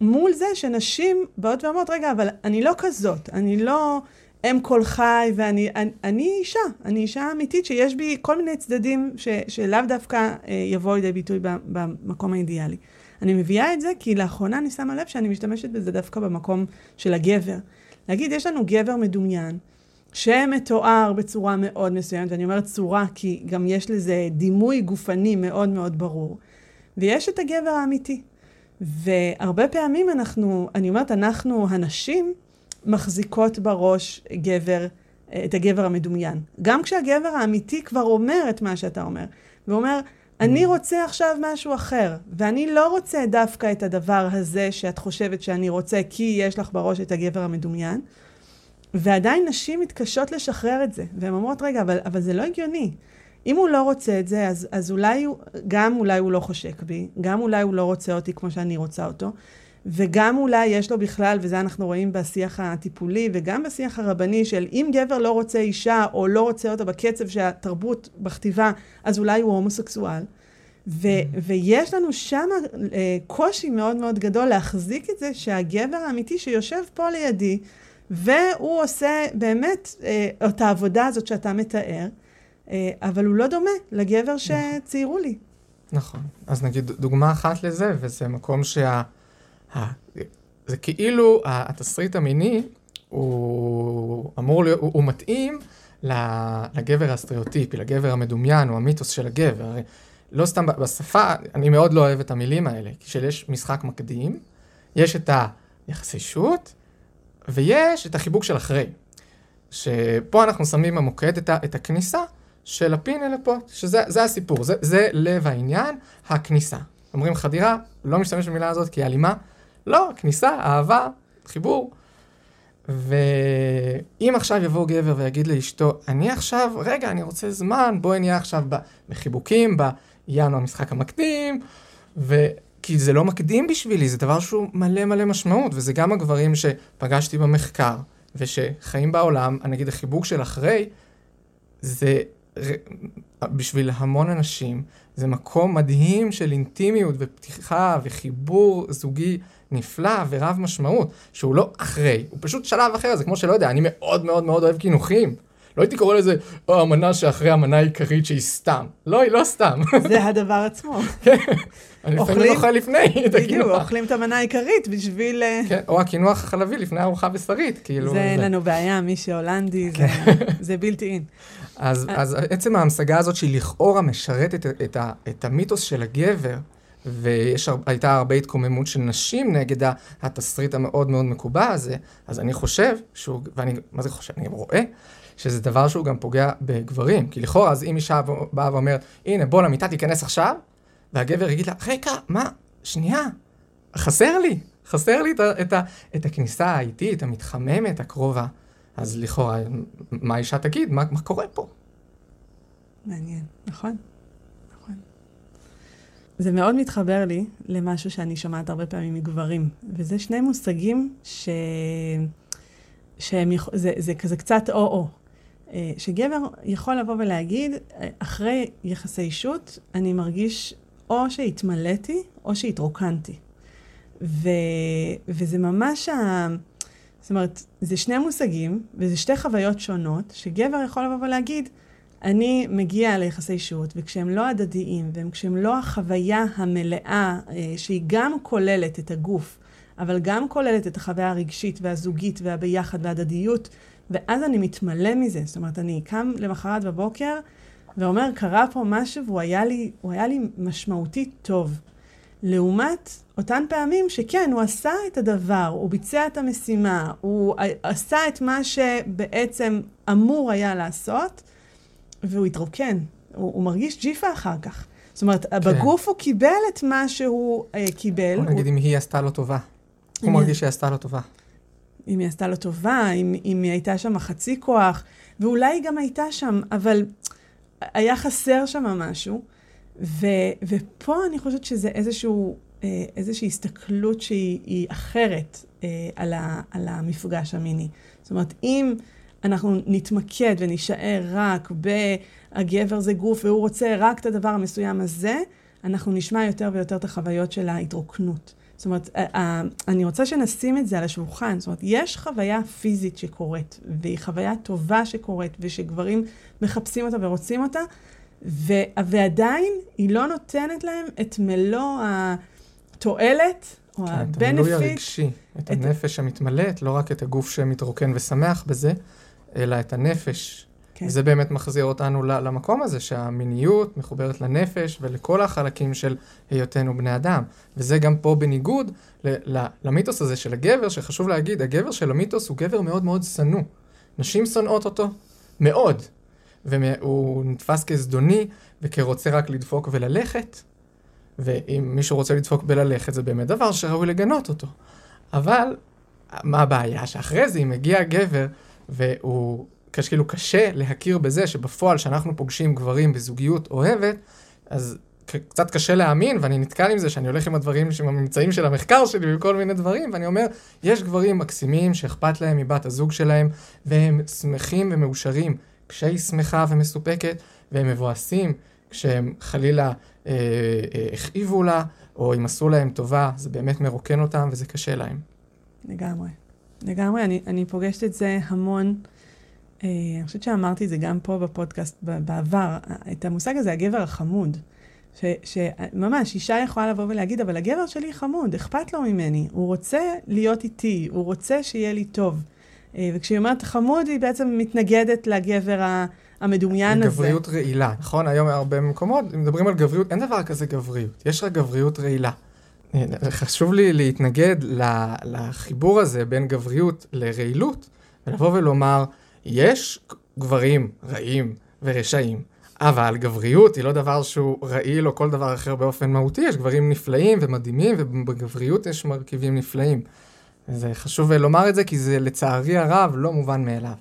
מול זה שנשים באות ואומרות, רגע, אבל אני לא כזאת, אני לא... אם כל חי, ואני אני, אני אישה, אני אישה אמיתית שיש בי כל מיני צדדים ש, שלאו דווקא אה, יבואו לידי ביטוי במקום האידיאלי. אני מביאה את זה כי לאחרונה אני שמה לב שאני משתמשת בזה דווקא במקום של הגבר. להגיד, יש לנו גבר מדומיין, שמתואר בצורה מאוד מסוימת, ואני אומרת צורה כי גם יש לזה דימוי גופני מאוד מאוד ברור, ויש את הגבר האמיתי. והרבה פעמים אנחנו, אני אומרת, אנחנו הנשים, מחזיקות בראש גבר, את הגבר המדומיין. גם כשהגבר האמיתי כבר אומר את מה שאתה אומר, ואומר, אני mm. רוצה עכשיו משהו אחר, ואני לא רוצה דווקא את הדבר הזה שאת חושבת שאני רוצה, כי יש לך בראש את הגבר המדומיין. ועדיין נשים מתקשות לשחרר את זה, והן אומרות, רגע, אבל, אבל זה לא הגיוני. אם הוא לא רוצה את זה, אז, אז אולי הוא, גם אולי הוא לא חושק בי, גם אולי הוא לא רוצה אותי כמו שאני רוצה אותו, וגם אולי יש לו בכלל, וזה אנחנו רואים בשיח הטיפולי וגם בשיח הרבני, של אם גבר לא רוצה אישה או לא רוצה אותה בקצב שהתרבות בכתיבה, אז אולי הוא הומוסקסואל. ו- mm-hmm. ויש לנו שם אה, קושי מאוד מאוד גדול להחזיק את זה שהגבר האמיתי שיושב פה לידי, והוא עושה באמת אה, את העבודה הזאת שאתה מתאר, אה, אבל הוא לא דומה לגבר נכון. שציירו לי. נכון. אז נגיד דוגמה אחת לזה, וזה מקום שה... זה כאילו התסריט המיני הוא אמור להיות, הוא, הוא מתאים לגבר הסטריאוטיפי, לגבר המדומיין, או המיתוס של הגבר. לא סתם בשפה, אני מאוד לא אוהב את המילים האלה, כשיש משחק מקדים, יש את היחסי שו"ת, ויש את החיבוק של אחרי. שפה אנחנו שמים במוקד את, ה, את הכניסה של הפין אל הפוט, שזה הסיפור, זה, זה לב העניין, הכניסה. אומרים חדירה, לא משתמש במילה הזאת כי היא אלימה, לא, כניסה, אהבה, חיבור. ואם עכשיו יבוא גבר ויגיד לאשתו, אני עכשיו, רגע, אני רוצה זמן, בואי נהיה עכשיו בחיבוקים, בינואר המשחק המקדים, ו... כי זה לא מקדים בשבילי, זה דבר שהוא מלא מלא משמעות, וזה גם הגברים שפגשתי במחקר, ושחיים בעולם, נגיד החיבוק של אחרי, זה בשביל המון אנשים, זה מקום מדהים של אינטימיות ופתיחה וחיבור זוגי נפלא ורב משמעות, שהוא לא אחרי, הוא פשוט שלב אחר, זה כמו שלא יודע, אני מאוד מאוד מאוד אוהב קינוחים. לא הייתי קורא לזה, או המנה שאחרי המנה העיקרית שהיא סתם. לא, היא לא סתם. זה הדבר עצמו. כן, אני לפעמים אוכל לפני את הקינוח. בדיוק, אוכלים את המנה העיקרית בשביל... אה, כן, או הקינוח החלבי לפני ארוחה בשרית, כאילו. זה אין לנו בעיה, מי שהולנדי, זה בלתי אין. אז עצם ההמשגה הזאת שהיא לכאורה משרתת את המיתוס של הגבר, והייתה הרבה התקוממות של נשים נגד התסריט המאוד מאוד מקובע הזה, אז אני חושב שהוא, ואני, מה זה חושב? אני רואה שזה דבר שהוא גם פוגע בגברים. כי לכאורה, אז אם אישה באה ואומרת, הנה, בוא למיטה, תיכנס עכשיו, והגבר יגיד לה, רגע, מה? שנייה, חסר לי, חסר לי את, את, את הכניסה האיטית, המתחממת, הקרובה. אז לכאורה, מה האישה תגיד? מה, מה קורה פה? מעניין, נכון. נכון. זה מאוד מתחבר לי למשהו שאני שומעת הרבה פעמים מגברים, וזה שני מושגים ש... שהם, זה, זה כזה קצת או-או. אה, שגבר יכול לבוא ולהגיד, אה, אחרי יחסי אישות, אני מרגיש או שהתמלאתי או שהתרוקנתי. ו, וזה ממש ה... זאת אומרת, זה שני מושגים, וזה שתי חוויות שונות, שגבר יכול לבוא ולהגיד, אני מגיע ליחסי אישות, וכשהם לא הדדיים, וכשהם לא החוויה המלאה, אה, שהיא גם כוללת את הגוף, אבל גם כוללת את החוויה הרגשית והזוגית והביחד וההדדיות, ואז אני מתמלא מזה. זאת אומרת, אני קם למחרת בבוקר ואומר, קרה פה משהו והוא היה לי, היה לי משמעותי טוב. לעומת אותן פעמים שכן, הוא עשה את הדבר, הוא ביצע את המשימה, הוא עשה את מה שבעצם אמור היה לעשות, והוא התרוקן. הוא, הוא מרגיש ג'יפה אחר כך. זאת אומרת, כן. בגוף הוא קיבל את מה שהוא uh, קיבל. בוא נגיד הוא... אם היא עשתה לו טובה. הוא מרגיש שהיא עשתה לו טובה. אם היא עשתה לו טובה, אם, אם היא הייתה שם חצי כוח, ואולי היא גם הייתה שם, אבל היה חסר שם משהו. ו, ופה אני חושבת שזה איזשהו, אה, איזושהי הסתכלות שהיא אחרת אה, על, ה, על המפגש המיני. זאת אומרת, אם אנחנו נתמקד ונישאר רק ב"הגבר זה גוף והוא רוצה רק את הדבר המסוים הזה", אנחנו נשמע יותר ויותר את החוויות של ההתרוקנות. זאת אומרת, אני רוצה שנשים את זה על השולחן. זאת אומרת, יש חוויה פיזית שקורית, והיא חוויה טובה שקורית, ושגברים מחפשים אותה ורוצים אותה, ו, ועדיין היא לא נותנת להם את מלוא התועלת, או כן, הבנפיט. את המילוי הרגשי, את, את הנפש המתמלאת, לא רק את הגוף שמתרוקן ושמח בזה, אלא את הנפש. כן. זה באמת מחזיר אותנו למקום הזה, שהמיניות מחוברת לנפש ולכל החלקים של היותנו בני אדם. וזה גם פה בניגוד למיתוס הזה של הגבר, שחשוב להגיד, הגבר של המיתוס הוא גבר מאוד מאוד שנוא. נשים שונאות אותו מאוד. והוא נתפס כזדוני וכרוצה רק לדפוק וללכת. ואם מישהו רוצה לדפוק וללכת, זה באמת דבר שראוי לגנות אותו. אבל מה הבעיה? שאחרי זה, אם מגיע גבר והוא כאילו קשה להכיר בזה שבפועל, שאנחנו פוגשים גברים בזוגיות אוהבת, אז קצת קשה להאמין, ואני נתקל עם זה שאני הולך עם הדברים, עם הממצאים של המחקר שלי וכל מיני דברים, ואני אומר, יש גברים מקסימים שאכפת להם מבת הזוג שלהם, והם שמחים ומאושרים כשהיא שמחה ומסופקת, והם מבואסים כשהם חלילה אה, אה, הכאיבו לה, או אם עשו להם טובה, זה באמת מרוקן אותם וזה קשה להם. לגמרי. לגמרי, אני, אני פוגשת את זה המון. אה, אני חושבת שאמרתי את זה גם פה בפודקאסט בעבר, את המושג הזה, הגבר החמוד. שממש, אישה יכולה לבוא ולהגיד, אבל הגבר שלי חמוד, אכפת לו ממני, הוא רוצה להיות איתי, הוא רוצה שיהיה לי טוב. אה, וכשהיא אומרת חמוד, היא בעצם מתנגדת לגבר המדומיין הזה. גבריות רעילה, נכון? היום הרבה מקומות מדברים על גבריות, אין דבר כזה גבריות, יש רק גבריות רעילה. אה, חשוב לי להתנגד לחיבור הזה בין גבריות לרעילות, ולבוא ולומר, יש גברים רעים ורשעים, אבל גבריות היא לא דבר שהוא רעיל או כל דבר אחר באופן מהותי, יש גברים נפלאים ומדהימים, ובגבריות יש מרכיבים נפלאים. זה חשוב לומר את זה, כי זה לצערי הרב לא מובן מאליו.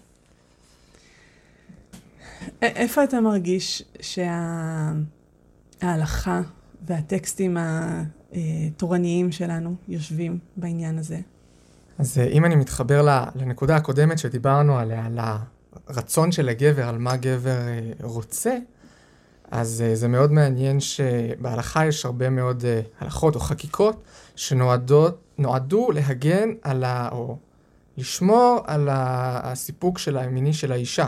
איפה אתה מרגיש שההלכה והטקסטים התורניים שלנו יושבים בעניין הזה? אז אה, אם אני מתחבר לנקודה הקודמת שדיברנו עליה, על הרצון של הגבר, על מה גבר אה, רוצה, אז אה, זה מאוד מעניין שבהלכה יש הרבה מאוד הלכות או חקיקות שנועדו להגן על ה... או לשמור על הסיפוק של המיני של האישה.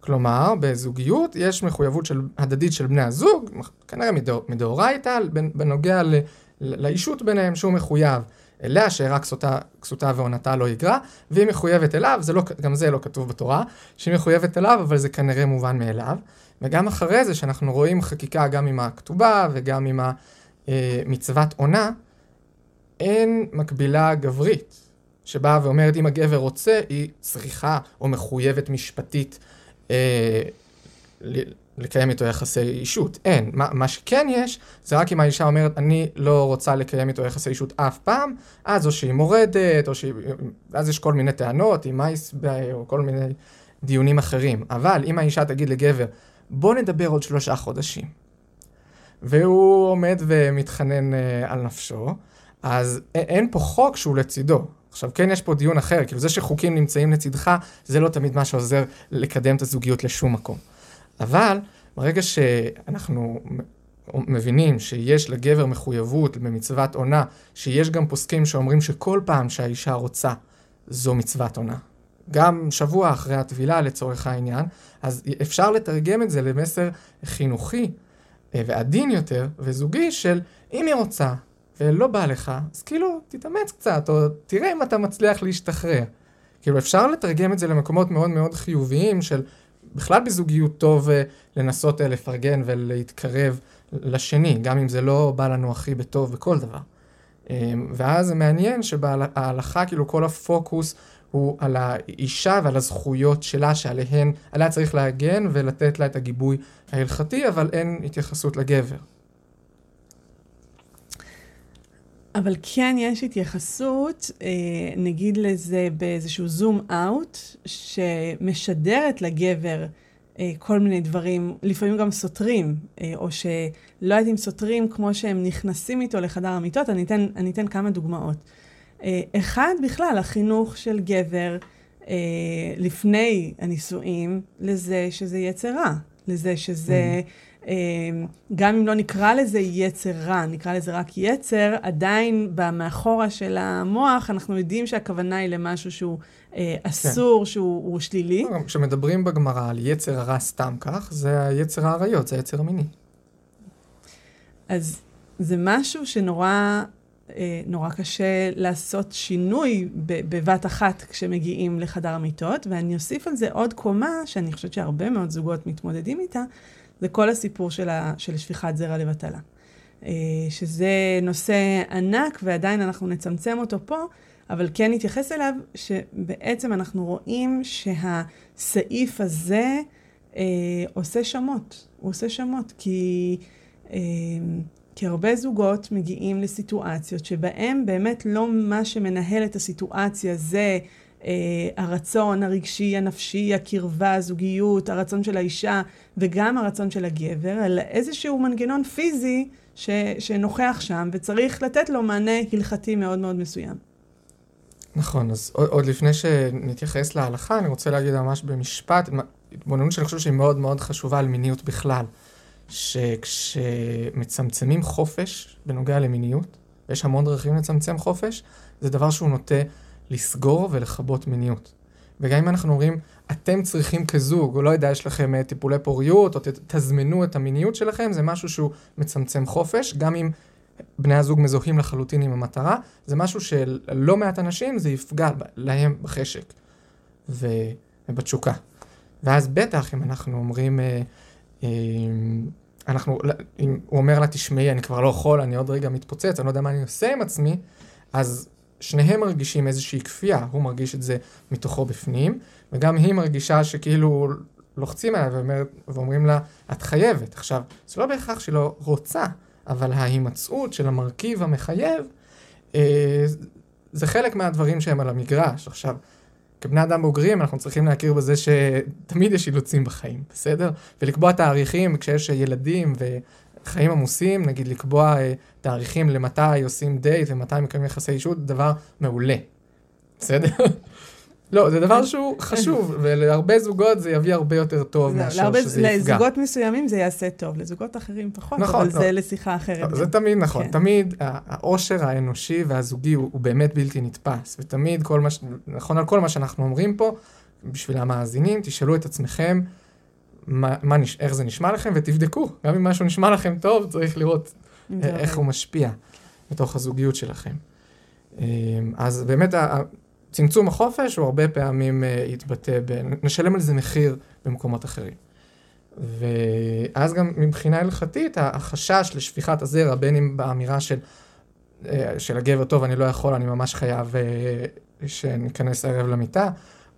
כלומר, בזוגיות יש מחויבות של, הדדית של בני הזוג, כנראה מדאורייתא, בנוגע ל, לאישות ביניהם שהוא מחויב אליה, שרק כסותה, כסותה ועונתה לא יגרע, והיא מחויבת אליו, זה לא, גם זה לא כתוב בתורה, שהיא מחויבת אליו, אבל זה כנראה מובן מאליו. וגם אחרי זה, שאנחנו רואים חקיקה גם עם הכתובה וגם עם אה, מצוות עונה, אין מקבילה גברית, שבאה ואומרת אם הגבר רוצה, היא צריכה או מחויבת משפטית אה, לקיים איתו יחסי אישות. אין. מה, מה שכן יש, זה רק אם האישה אומרת, אני לא רוצה לקיים איתו יחסי אישות אף פעם, אז או שהיא מורדת, או שהיא... אז יש כל מיני טענות, עם מייס, או כל מיני דיונים אחרים. אבל אם האישה תגיד לגבר, בוא נדבר עוד שלושה חודשים, והוא עומד ומתחנן uh, על נפשו, אז אין פה חוק שהוא לצידו. עכשיו, כן יש פה דיון אחר, כאילו זה שחוקים נמצאים לצדך, זה לא תמיד מה שעוזר לקדם את הזוגיות לשום מקום. אבל ברגע שאנחנו מבינים שיש לגבר מחויבות במצוות עונה, שיש גם פוסקים שאומרים שכל פעם שהאישה רוצה, זו מצוות עונה. גם שבוע אחרי הטבילה לצורך העניין, אז אפשר לתרגם את זה למסר חינוכי אה, ועדין יותר וזוגי של אם היא רוצה ולא בא לך, אז כאילו תתאמץ קצת, או תראה אם אתה מצליח להשתחרר. כאילו אפשר לתרגם את זה למקומות מאוד מאוד חיוביים של בכלל בזוגיות טוב אה, לנסות אה, לפרגן ולהתקרב לשני, גם אם זה לא בא לנו הכי בטוב בכל דבר. ואז זה מעניין שבהלכה כאילו כל הפוקוס הוא על האישה ועל הזכויות שלה שעליהן, עליה צריך להגן ולתת לה את הגיבוי ההלכתי, אבל אין התייחסות לגבר. אבל כן יש התייחסות, אה, נגיד לזה באיזשהו זום אאוט, שמשדרת לגבר אה, כל מיני דברים, לפעמים גם סותרים, אה, או שלא יודעת אם סותרים כמו שהם נכנסים איתו לחדר המיטות, אני אתן, אני אתן כמה דוגמאות. אחד, בכלל, החינוך של גבר לפני הנישואים, לזה שזה יצר רע, לזה שזה, mm. אה, גם אם לא נקרא לזה יצר רע, נקרא לזה רק יצר, עדיין במאחורה של המוח אנחנו יודעים שהכוונה היא למשהו שהוא אה, אסור, כן. שהוא שלילי. לא, כשמדברים בגמרא על יצר הרע סתם כך, זה היצר האריות, זה היצר המיני. אז זה משהו שנורא אה, נורא קשה לעשות שינוי בבת אחת כשמגיעים לחדר המיטות, ואני אוסיף על זה עוד קומה, שאני חושבת שהרבה מאוד זוגות מתמודדים איתה, זה כל הסיפור של, ה, של שפיכת זרע לבטלה. אה, שזה נושא ענק, ועדיין אנחנו נצמצם אותו פה, אבל כן נתייחס אליו, שבעצם אנחנו רואים שהסעיף הזה אה, עושה שמות. הוא עושה שמות, כי... אה, כי הרבה זוגות מגיעים לסיטואציות שבהם באמת לא מה שמנהל את הסיטואציה זה הרצון הרגשי, הנפשי, הקרבה, הזוגיות, הרצון של האישה וגם הרצון של הגבר, אלא איזשהו מנגנון פיזי ש, שנוכח שם וצריך לתת לו מענה הלכתי מאוד מאוד מסוים. נכון, אז עוד, עוד לפני שנתייחס להלכה, אני רוצה להגיד ממש במשפט, התבוננות שאני חושב שהיא מאוד מאוד חשובה על מיניות בכלל. שכשמצמצמים חופש בנוגע למיניות, ויש המון דרכים לצמצם חופש, זה דבר שהוא נוטה לסגור ולכבות מיניות. וגם אם אנחנו אומרים, אתם צריכים כזוג, או לא יודע, יש לכם אה, טיפולי פוריות, או תזמנו את המיניות שלכם, זה משהו שהוא מצמצם חופש, גם אם בני הזוג מזוהים לחלוטין עם המטרה, זה משהו שללא מעט אנשים זה יפגע להם בחשק ובתשוקה. ואז בטח אם אנחנו אומרים, אה, אנחנו, אם הוא אומר לה, תשמעי, אני כבר לא יכול, אני עוד רגע מתפוצץ, אני לא יודע מה אני עושה עם עצמי, אז שניהם מרגישים איזושהי כפייה, הוא מרגיש את זה מתוכו בפנים, וגם היא מרגישה שכאילו לוחצים עליה ואומר, ואומרים לה, את חייבת. עכשיו, זה לא בהכרח שהיא לא רוצה, אבל ההימצאות של המרכיב המחייב, אה, זה חלק מהדברים שהם על המגרש. עכשיו, כבני אדם בוגרים אנחנו צריכים להכיר בזה שתמיד יש אילוצים בחיים, בסדר? ולקבוע תאריכים כשיש ילדים וחיים עמוסים, נגיד לקבוע uh, תאריכים למתי עושים דייט ומתי מקיימים יחסי אישות, דבר מעולה, בסדר? לא, זה דבר שהוא חשוב, ולהרבה זוגות זה יביא הרבה יותר טוב מאשר שזה יפגע. לזוגות מסוימים זה יעשה טוב, לזוגות אחרים פחות, נכון, אבל לא. זה לשיחה אחרת. לא, זה תמיד נכון, כן. תמיד העושר האנושי והזוגי הוא, הוא באמת בלתי נתפס, ותמיד כל מה, נכון על כל מה שאנחנו אומרים פה, בשביל המאזינים, תשאלו את עצמכם מה, מה, איך זה נשמע לכם, ותבדקו, גם אם משהו נשמע לכם טוב, צריך לראות איך הוא משפיע בתוך הזוגיות שלכם. אמ, אז באמת, צמצום החופש הוא הרבה פעמים uh, יתבטא ב... נשלם על זה מחיר במקומות אחרים. ואז גם מבחינה הלכתית, החשש לשפיכת הזרע, בין אם באמירה של, אה, של הגבר, טוב, אני לא יכול, אני ממש חייב אה, שניכנס הערב למיטה,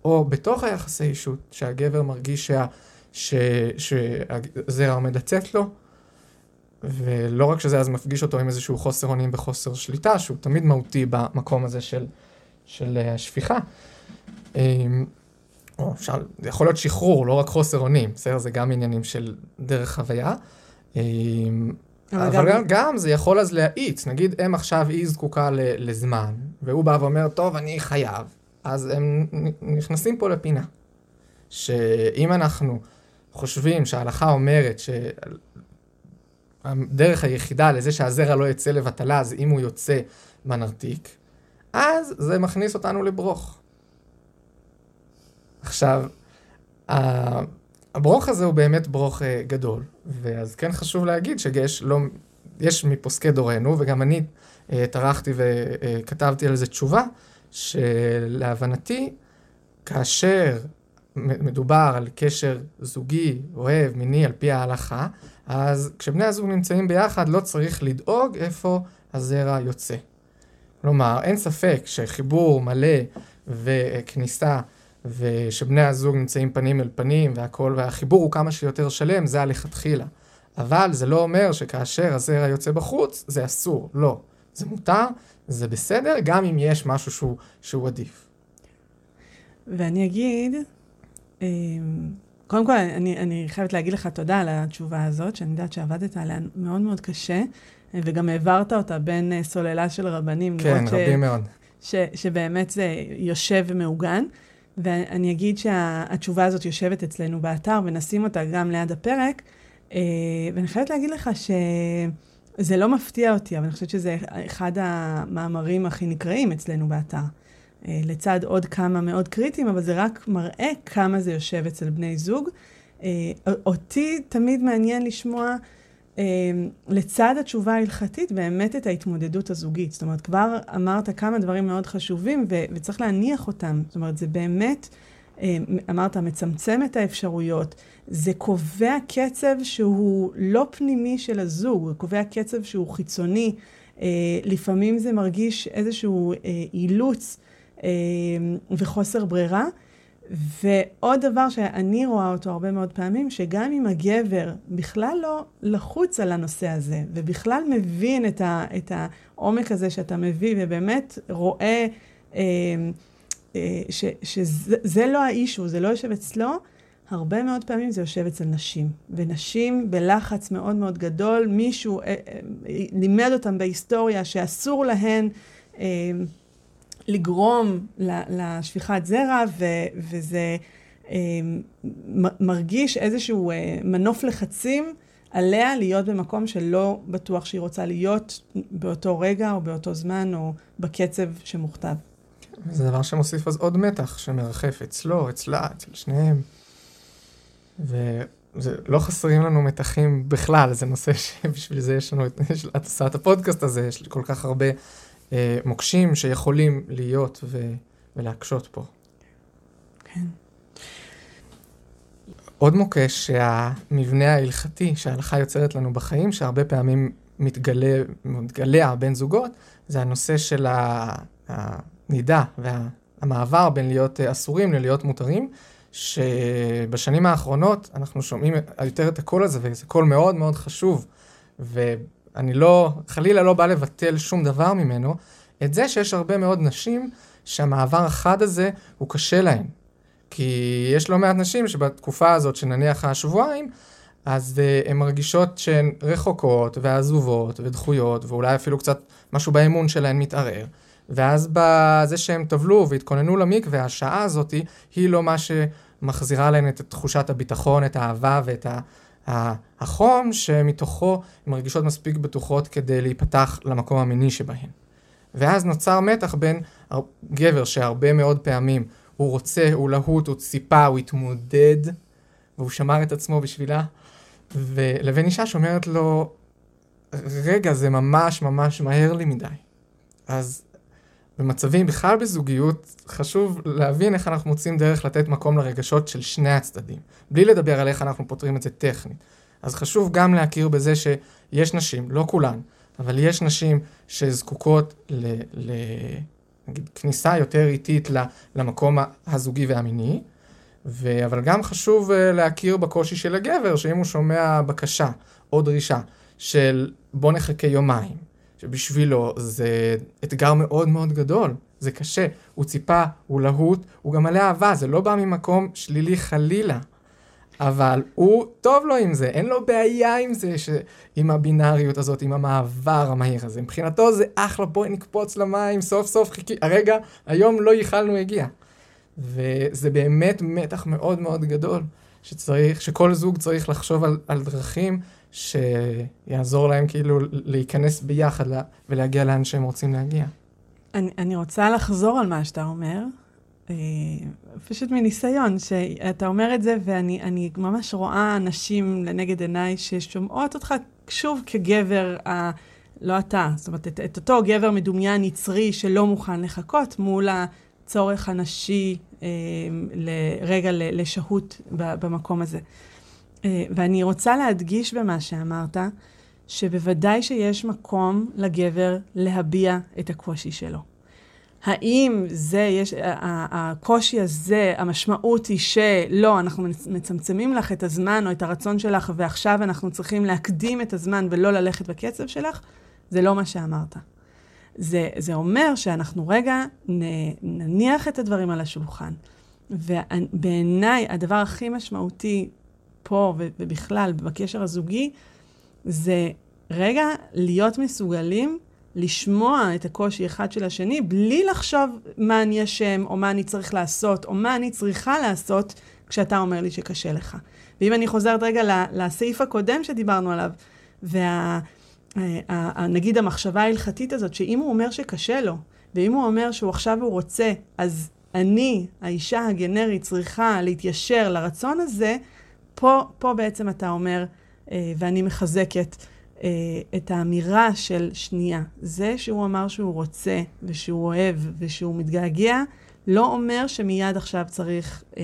או בתוך היחסי אישות, שהגבר מרגיש שה, ש, שהזרע עומד לצאת לו, ולא רק שזה אז מפגיש אותו עם איזשהו חוסר אונים וחוסר שליטה, שהוא תמיד מהותי במקום הזה של, של השפיכה. או אפשר, זה יכול להיות שחרור, לא רק חוסר אונים, בסדר? זה גם עניינים של דרך חוויה. אמ, אבל, גם... גם זה יכול אז להאיץ, נגיד אם עכשיו היא זקוקה ל, לזמן, והוא בא ואומר, טוב, אני חייב, אז הם נכנסים פה לפינה. שאם אנחנו חושבים שההלכה אומרת שהדרך היחידה לזה שהזרע לא יצא לבטלה זה אם הוא יוצא בנרתיק, אז זה מכניס אותנו לברוך. עכשיו, הברוך הזה הוא באמת ברוך אה, גדול, ואז כן חשוב להגיד שיש לא, יש מפוסקי דורנו, וגם אני אה, טרחתי וכתבתי על זה תשובה, שלהבנתי, כאשר מדובר על קשר זוגי, אוהב, מיני, על פי ההלכה, אז כשבני הזוג נמצאים ביחד לא צריך לדאוג איפה הזרע יוצא. כלומר, אין ספק שחיבור מלא וכניסה ושבני הזוג נמצאים פנים אל פנים והכל, והחיבור הוא כמה שיותר שלם, זה הלכתחילה. אבל זה לא אומר שכאשר הזרע יוצא בחוץ, זה אסור. לא. זה מותר, זה בסדר, גם אם יש משהו שהוא, שהוא עדיף. ואני אגיד, אמ, קודם כל, אני, אני חייבת להגיד לך תודה על התשובה הזאת, שאני יודעת שעבדת עליה מאוד מאוד קשה, וגם העברת אותה בין אה, סוללה של רבנים. כן, רבים ש, מאוד. ש, שבאמת זה יושב ומעוגן. ואני אגיד שהתשובה הזאת יושבת אצלנו באתר, ונשים אותה גם ליד הפרק. אה, ואני חייבת להגיד לך שזה לא מפתיע אותי, אבל אני חושבת שזה אחד המאמרים הכי נקראים אצלנו באתר. אה, לצד עוד כמה מאוד קריטיים, אבל זה רק מראה כמה זה יושב אצל בני זוג. אותי תמיד מעניין לשמוע לצד התשובה ההלכתית, באמת את ההתמודדות הזוגית. זאת אומרת, כבר אמרת כמה דברים מאוד חשובים, ו- וצריך להניח אותם. זאת אומרת, זה באמת, אמ, אמרת, מצמצם את האפשרויות. זה קובע קצב שהוא לא פנימי של הזוג, הוא קובע קצב שהוא חיצוני. אה, לפעמים זה מרגיש איזשהו אה, אילוץ אמ, וחוסר ברירה. ועוד דבר שאני רואה אותו הרבה מאוד פעמים, שגם אם הגבר בכלל לא לחוץ על הנושא הזה, ובכלל מבין את, ה, את העומק הזה שאתה מביא, ובאמת רואה אה, אה, ש, שזה לא האישו, זה לא יושב אצלו, הרבה מאוד פעמים זה יושב אצל נשים. ונשים בלחץ מאוד מאוד גדול, מישהו אה, אה, לימד אותם בהיסטוריה שאסור להן... אה, לגרום לשפיכת זרע, ו, וזה אה, מרגיש איזשהו אה, מנוף לחצים עליה להיות במקום שלא בטוח שהיא רוצה להיות באותו רגע או באותו זמן או בקצב שמוכתב. זה דבר שמוסיף אז עוד מתח שמרחף אצלו, אצלה, אצל שניהם. וזה לא חסרים לנו מתחים בכלל, זה נושא שבשביל זה יש לנו את, את הפודקאסט הזה, יש כל כך הרבה מוקשים שיכולים להיות ו, ולהקשות פה. כן. עוד מוקש שהמבנה ההלכתי שההלכה יוצרת לנו בחיים, שהרבה פעמים מתגלה, מתגלע בין זוגות, זה הנושא של הנידה והמעבר בין להיות אסורים ללהיות מותרים, שבשנים האחרונות אנחנו שומעים יותר את הקול הזה, וזה קול מאוד מאוד חשוב, ו... אני לא, חלילה לא בא לבטל שום דבר ממנו, את זה שיש הרבה מאוד נשים שהמעבר החד הזה הוא קשה להן. כי יש לא מעט נשים שבתקופה הזאת, שנניח השבועיים, אז uh, הן מרגישות שהן רחוקות ועזובות ודחויות, ואולי אפילו קצת משהו באמון שלהן מתערער. ואז בזה שהם טבלו והתכוננו למקווה, השעה הזאת היא לא מה שמחזירה להן את תחושת הביטחון, את האהבה ואת ה... החום שמתוכו הן מרגישות מספיק בטוחות כדי להיפתח למקום המיני שבהן. ואז נוצר מתח בין גבר שהרבה מאוד פעמים הוא רוצה, הוא להוט, הוא ציפה, הוא התמודד, והוא שמר את עצמו בשבילה, ולבין אישה שאומרת לו, רגע, זה ממש ממש מהר לי מדי. אז, במצבים, בכלל בזוגיות, חשוב להבין איך אנחנו מוצאים דרך לתת מקום לרגשות של שני הצדדים, בלי לדבר על איך אנחנו פותרים את זה טכנית. אז חשוב גם להכיר בזה שיש נשים, לא כולן, אבל יש נשים שזקוקות ל... ל נגיד, כניסה יותר איטית למקום הזוגי והמיני, ו... אבל גם חשוב אה, להכיר בקושי של הגבר, שאם הוא שומע בקשה או דרישה של בוא נחכה יומיים, שבשבילו זה אתגר מאוד מאוד גדול, זה קשה, הוא ציפה, הוא להוט, הוא גם מלא אהבה, זה לא בא ממקום שלילי חלילה. אבל הוא, טוב לו עם זה, אין לו בעיה עם זה, ש... עם הבינאריות הזאת, עם המעבר המהיר הזה. מבחינתו זה אחלה, בואי נקפוץ למים, סוף סוף חיכי, הרגע, היום לא ייחלנו, הגיע. וזה באמת מתח מאוד מאוד גדול, שצריך, שכל זוג צריך לחשוב על, על דרכים שיעזור להם כאילו להיכנס ביחד לה, ולהגיע לאן שהם רוצים להגיע. אני, אני רוצה לחזור על מה שאתה אומר, אה, פשוט מניסיון, שאתה אומר את זה, ואני ממש רואה נשים לנגד עיניי ששומעות אותך שוב כגבר, ה, לא אתה, זאת אומרת, את, את אותו גבר מדומיין יצרי שלא מוכן לחכות מול הצורך הנשי אה, לרגע לשהות במקום הזה. אה, ואני רוצה להדגיש במה שאמרת, שבוודאי שיש מקום לגבר להביע את הקושי שלו. האם זה, יש, הקושי הזה, המשמעות היא שלא, אנחנו מצמצמים לך את הזמן או את הרצון שלך, ועכשיו אנחנו צריכים להקדים את הזמן ולא ללכת בקצב שלך? זה לא מה שאמרת. זה, זה אומר שאנחנו רגע נ, נניח את הדברים על השולחן. ובעיניי, הדבר הכי משמעותי פה ובכלל בקשר הזוגי, זה רגע להיות מסוגלים לשמוע את הקושי אחד של השני, בלי לחשוב מה אני אשם, או מה אני צריך לעשות, או מה אני צריכה לעשות כשאתה אומר לי שקשה לך. ואם אני חוזרת רגע לסעיף הקודם שדיברנו עליו, וה... נגיד המחשבה ההלכתית הזאת, שאם הוא אומר שקשה לו, ואם הוא אומר שהוא עכשיו הוא רוצה, אז אני, האישה הגנרית, צריכה להתיישר לרצון הזה, פה, פה בעצם אתה אומר, אה, ואני מחזקת אה, את האמירה של שנייה. זה שהוא אמר שהוא רוצה, ושהוא אוהב, ושהוא מתגעגע, לא אומר שמיד עכשיו צריך אה,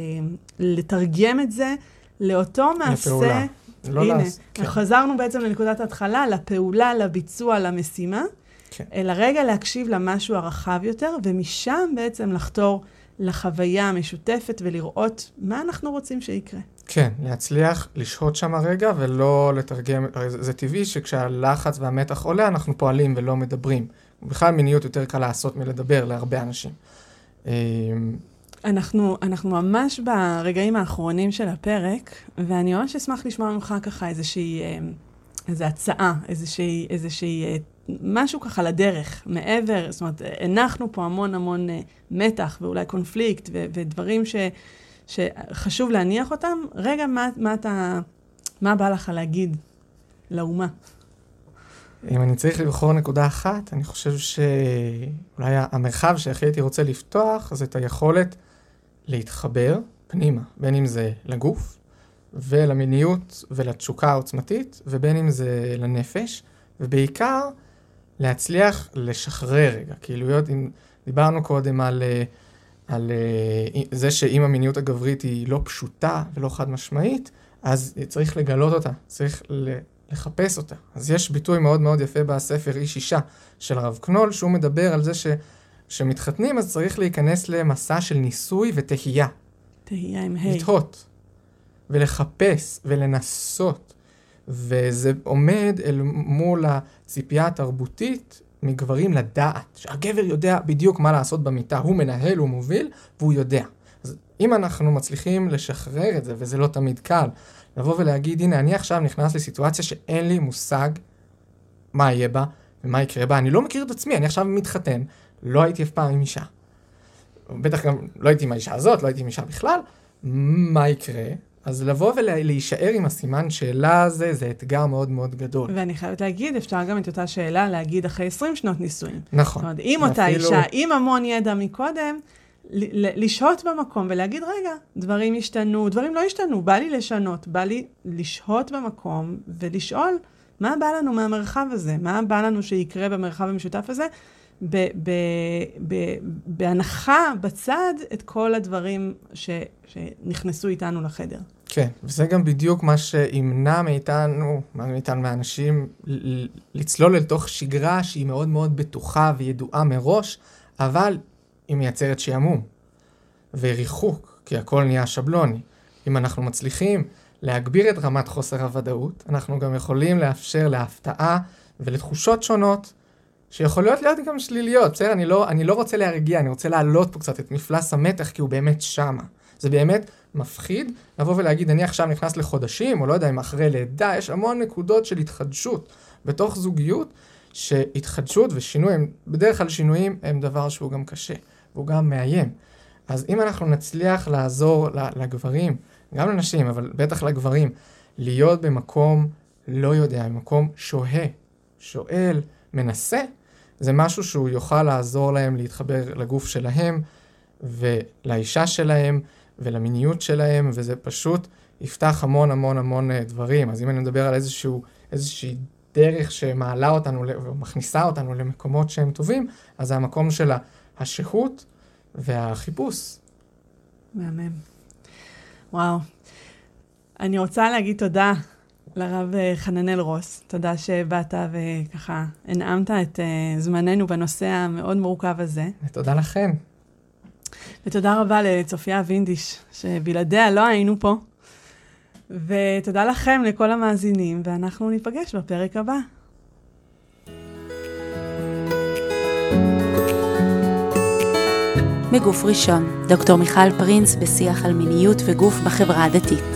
לתרגם את זה לאותו מעשה. לפעולה. לא הנה, לס... כן. חזרנו בעצם לנקודת ההתחלה, לפעולה, לביצוע, למשימה, כן. אלא רגע להקשיב למשהו הרחב יותר, ומשם בעצם לחתור לחוויה המשותפת ולראות מה אנחנו רוצים שיקרה. כן, להצליח לשהות שם הרגע ולא לתרגם, הרי זה, זה טבעי שכשהלחץ והמתח עולה אנחנו פועלים ולא מדברים. בכלל מיניות יותר קל לעשות מלדבר להרבה אנשים. אמ, אנחנו, אנחנו ממש ברגעים האחרונים של הפרק, ואני ממש אשמח לשמוע ממך ככה איזושהי, אמ, איזו הצעה, איזושהי, איזושהי, אה, משהו ככה לדרך, מעבר, זאת אומרת, הנחנו פה המון המון אה, מתח ואולי קונפליקט ו- ודברים ש... שחשוב להניח אותם, רגע, מה, מה אתה, מה בא לך להגיד לאומה? אם אני צריך לבחור נקודה אחת, אני חושב שאולי המרחב שהכי הייתי רוצה לפתוח, זה את היכולת להתחבר פנימה, בין אם זה לגוף ולמיניות ולתשוקה העוצמתית, ובין אם זה לנפש, ובעיקר להצליח לשחרר רגע, כאילו אם דיברנו קודם על... Uh, על uh, זה שאם המיניות הגברית היא לא פשוטה ולא חד משמעית, אז צריך לגלות אותה, צריך לחפש אותה. אז יש ביטוי מאוד מאוד יפה בספר איש אישה של הרב קנול, שהוא מדבר על זה שכשמתחתנים אז צריך להיכנס למסע של ניסוי ותהייה. תהייה עם ה'. לתהות, ולחפש, ולנסות. וזה עומד אל מול הציפייה התרבותית מגברים לדעת, שהגבר יודע בדיוק מה לעשות במיטה, הוא מנהל, הוא מוביל, והוא יודע. אז אם אנחנו מצליחים לשחרר את זה, וזה לא תמיד קל, לבוא ולהגיד, הנה, אני עכשיו נכנס לסיטואציה שאין לי מושג מה יהיה בה ומה יקרה בה, אני לא מכיר את עצמי, אני עכשיו מתחתן, לא הייתי אף פעם עם אישה. בטח גם לא הייתי עם האישה הזאת, לא הייתי עם אישה בכלל, מה יקרה? אז לבוא ולהישאר עם הסימן שאלה הזה, זה אתגר מאוד מאוד גדול. ואני חייבת להגיד, אפשר גם את אותה שאלה להגיד אחרי 20 שנות נישואים. נכון. זאת אומרת, עם אותה אפילו... אישה, עם המון ידע מקודם, לשהות במקום ולהגיד, רגע, דברים השתנו, דברים לא השתנו, בא לי לשנות, בא לי לשהות במקום ולשאול, מה בא לנו מהמרחב הזה? מה בא לנו שיקרה במרחב המשותף הזה? ב- ב- ב- בהנחה בצד את כל הדברים ש- שנכנסו איתנו לחדר. כן, וזה גם בדיוק מה שימנע מאיתנו, מה מאיתנו מהאנשים, לצלול אל תוך שגרה שהיא מאוד מאוד בטוחה וידועה מראש, אבל היא מייצרת שעמום וריחוק, כי הכל נהיה שבלוני. אם אנחנו מצליחים להגביר את רמת חוסר הוודאות, אנחנו גם יכולים לאפשר להפתעה ולתחושות שונות, שיכולות להיות גם שליליות, בסדר? אני לא, אני לא רוצה להרגיע, אני רוצה להעלות פה קצת את מפלס המתח, כי הוא באמת שמה. זה באמת מפחיד לבוא ולהגיד, אני עכשיו נכנס לחודשים, או לא יודע אם אחרי לידה, יש המון נקודות של התחדשות בתוך זוגיות, שהתחדשות ושינוי, בדרך כלל שינויים הם דבר שהוא גם קשה, והוא גם מאיים. אז אם אנחנו נצליח לעזור לגברים, גם לנשים, אבל בטח לגברים, להיות במקום לא יודע, במקום שוהה, שואל, מנסה, זה משהו שהוא יוכל לעזור להם להתחבר לגוף שלהם ולאישה שלהם ולמיניות שלהם, וזה פשוט יפתח המון המון המון אה, דברים. אז אם אני מדבר על איזשהו, איזושהי דרך שמעלה אותנו, ומכניסה אותנו למקומות שהם טובים, אז זה המקום של השהות והחיפוש. מהמם. וואו. אני רוצה להגיד תודה לרב אה, חננאל רוס. תודה שבאת וככה הנעמת את uh, זמננו בנושא המאוד מורכב הזה. ותודה לכם. ותודה רבה לצופיה וינדיש, שבלעדיה לא היינו פה. ותודה לכם, לכל המאזינים, ואנחנו ניפגש בפרק הבא. מגוף ראשון, דוקטור מיכל פרינס בשיח על מיניות וגוף בחברה הדתית.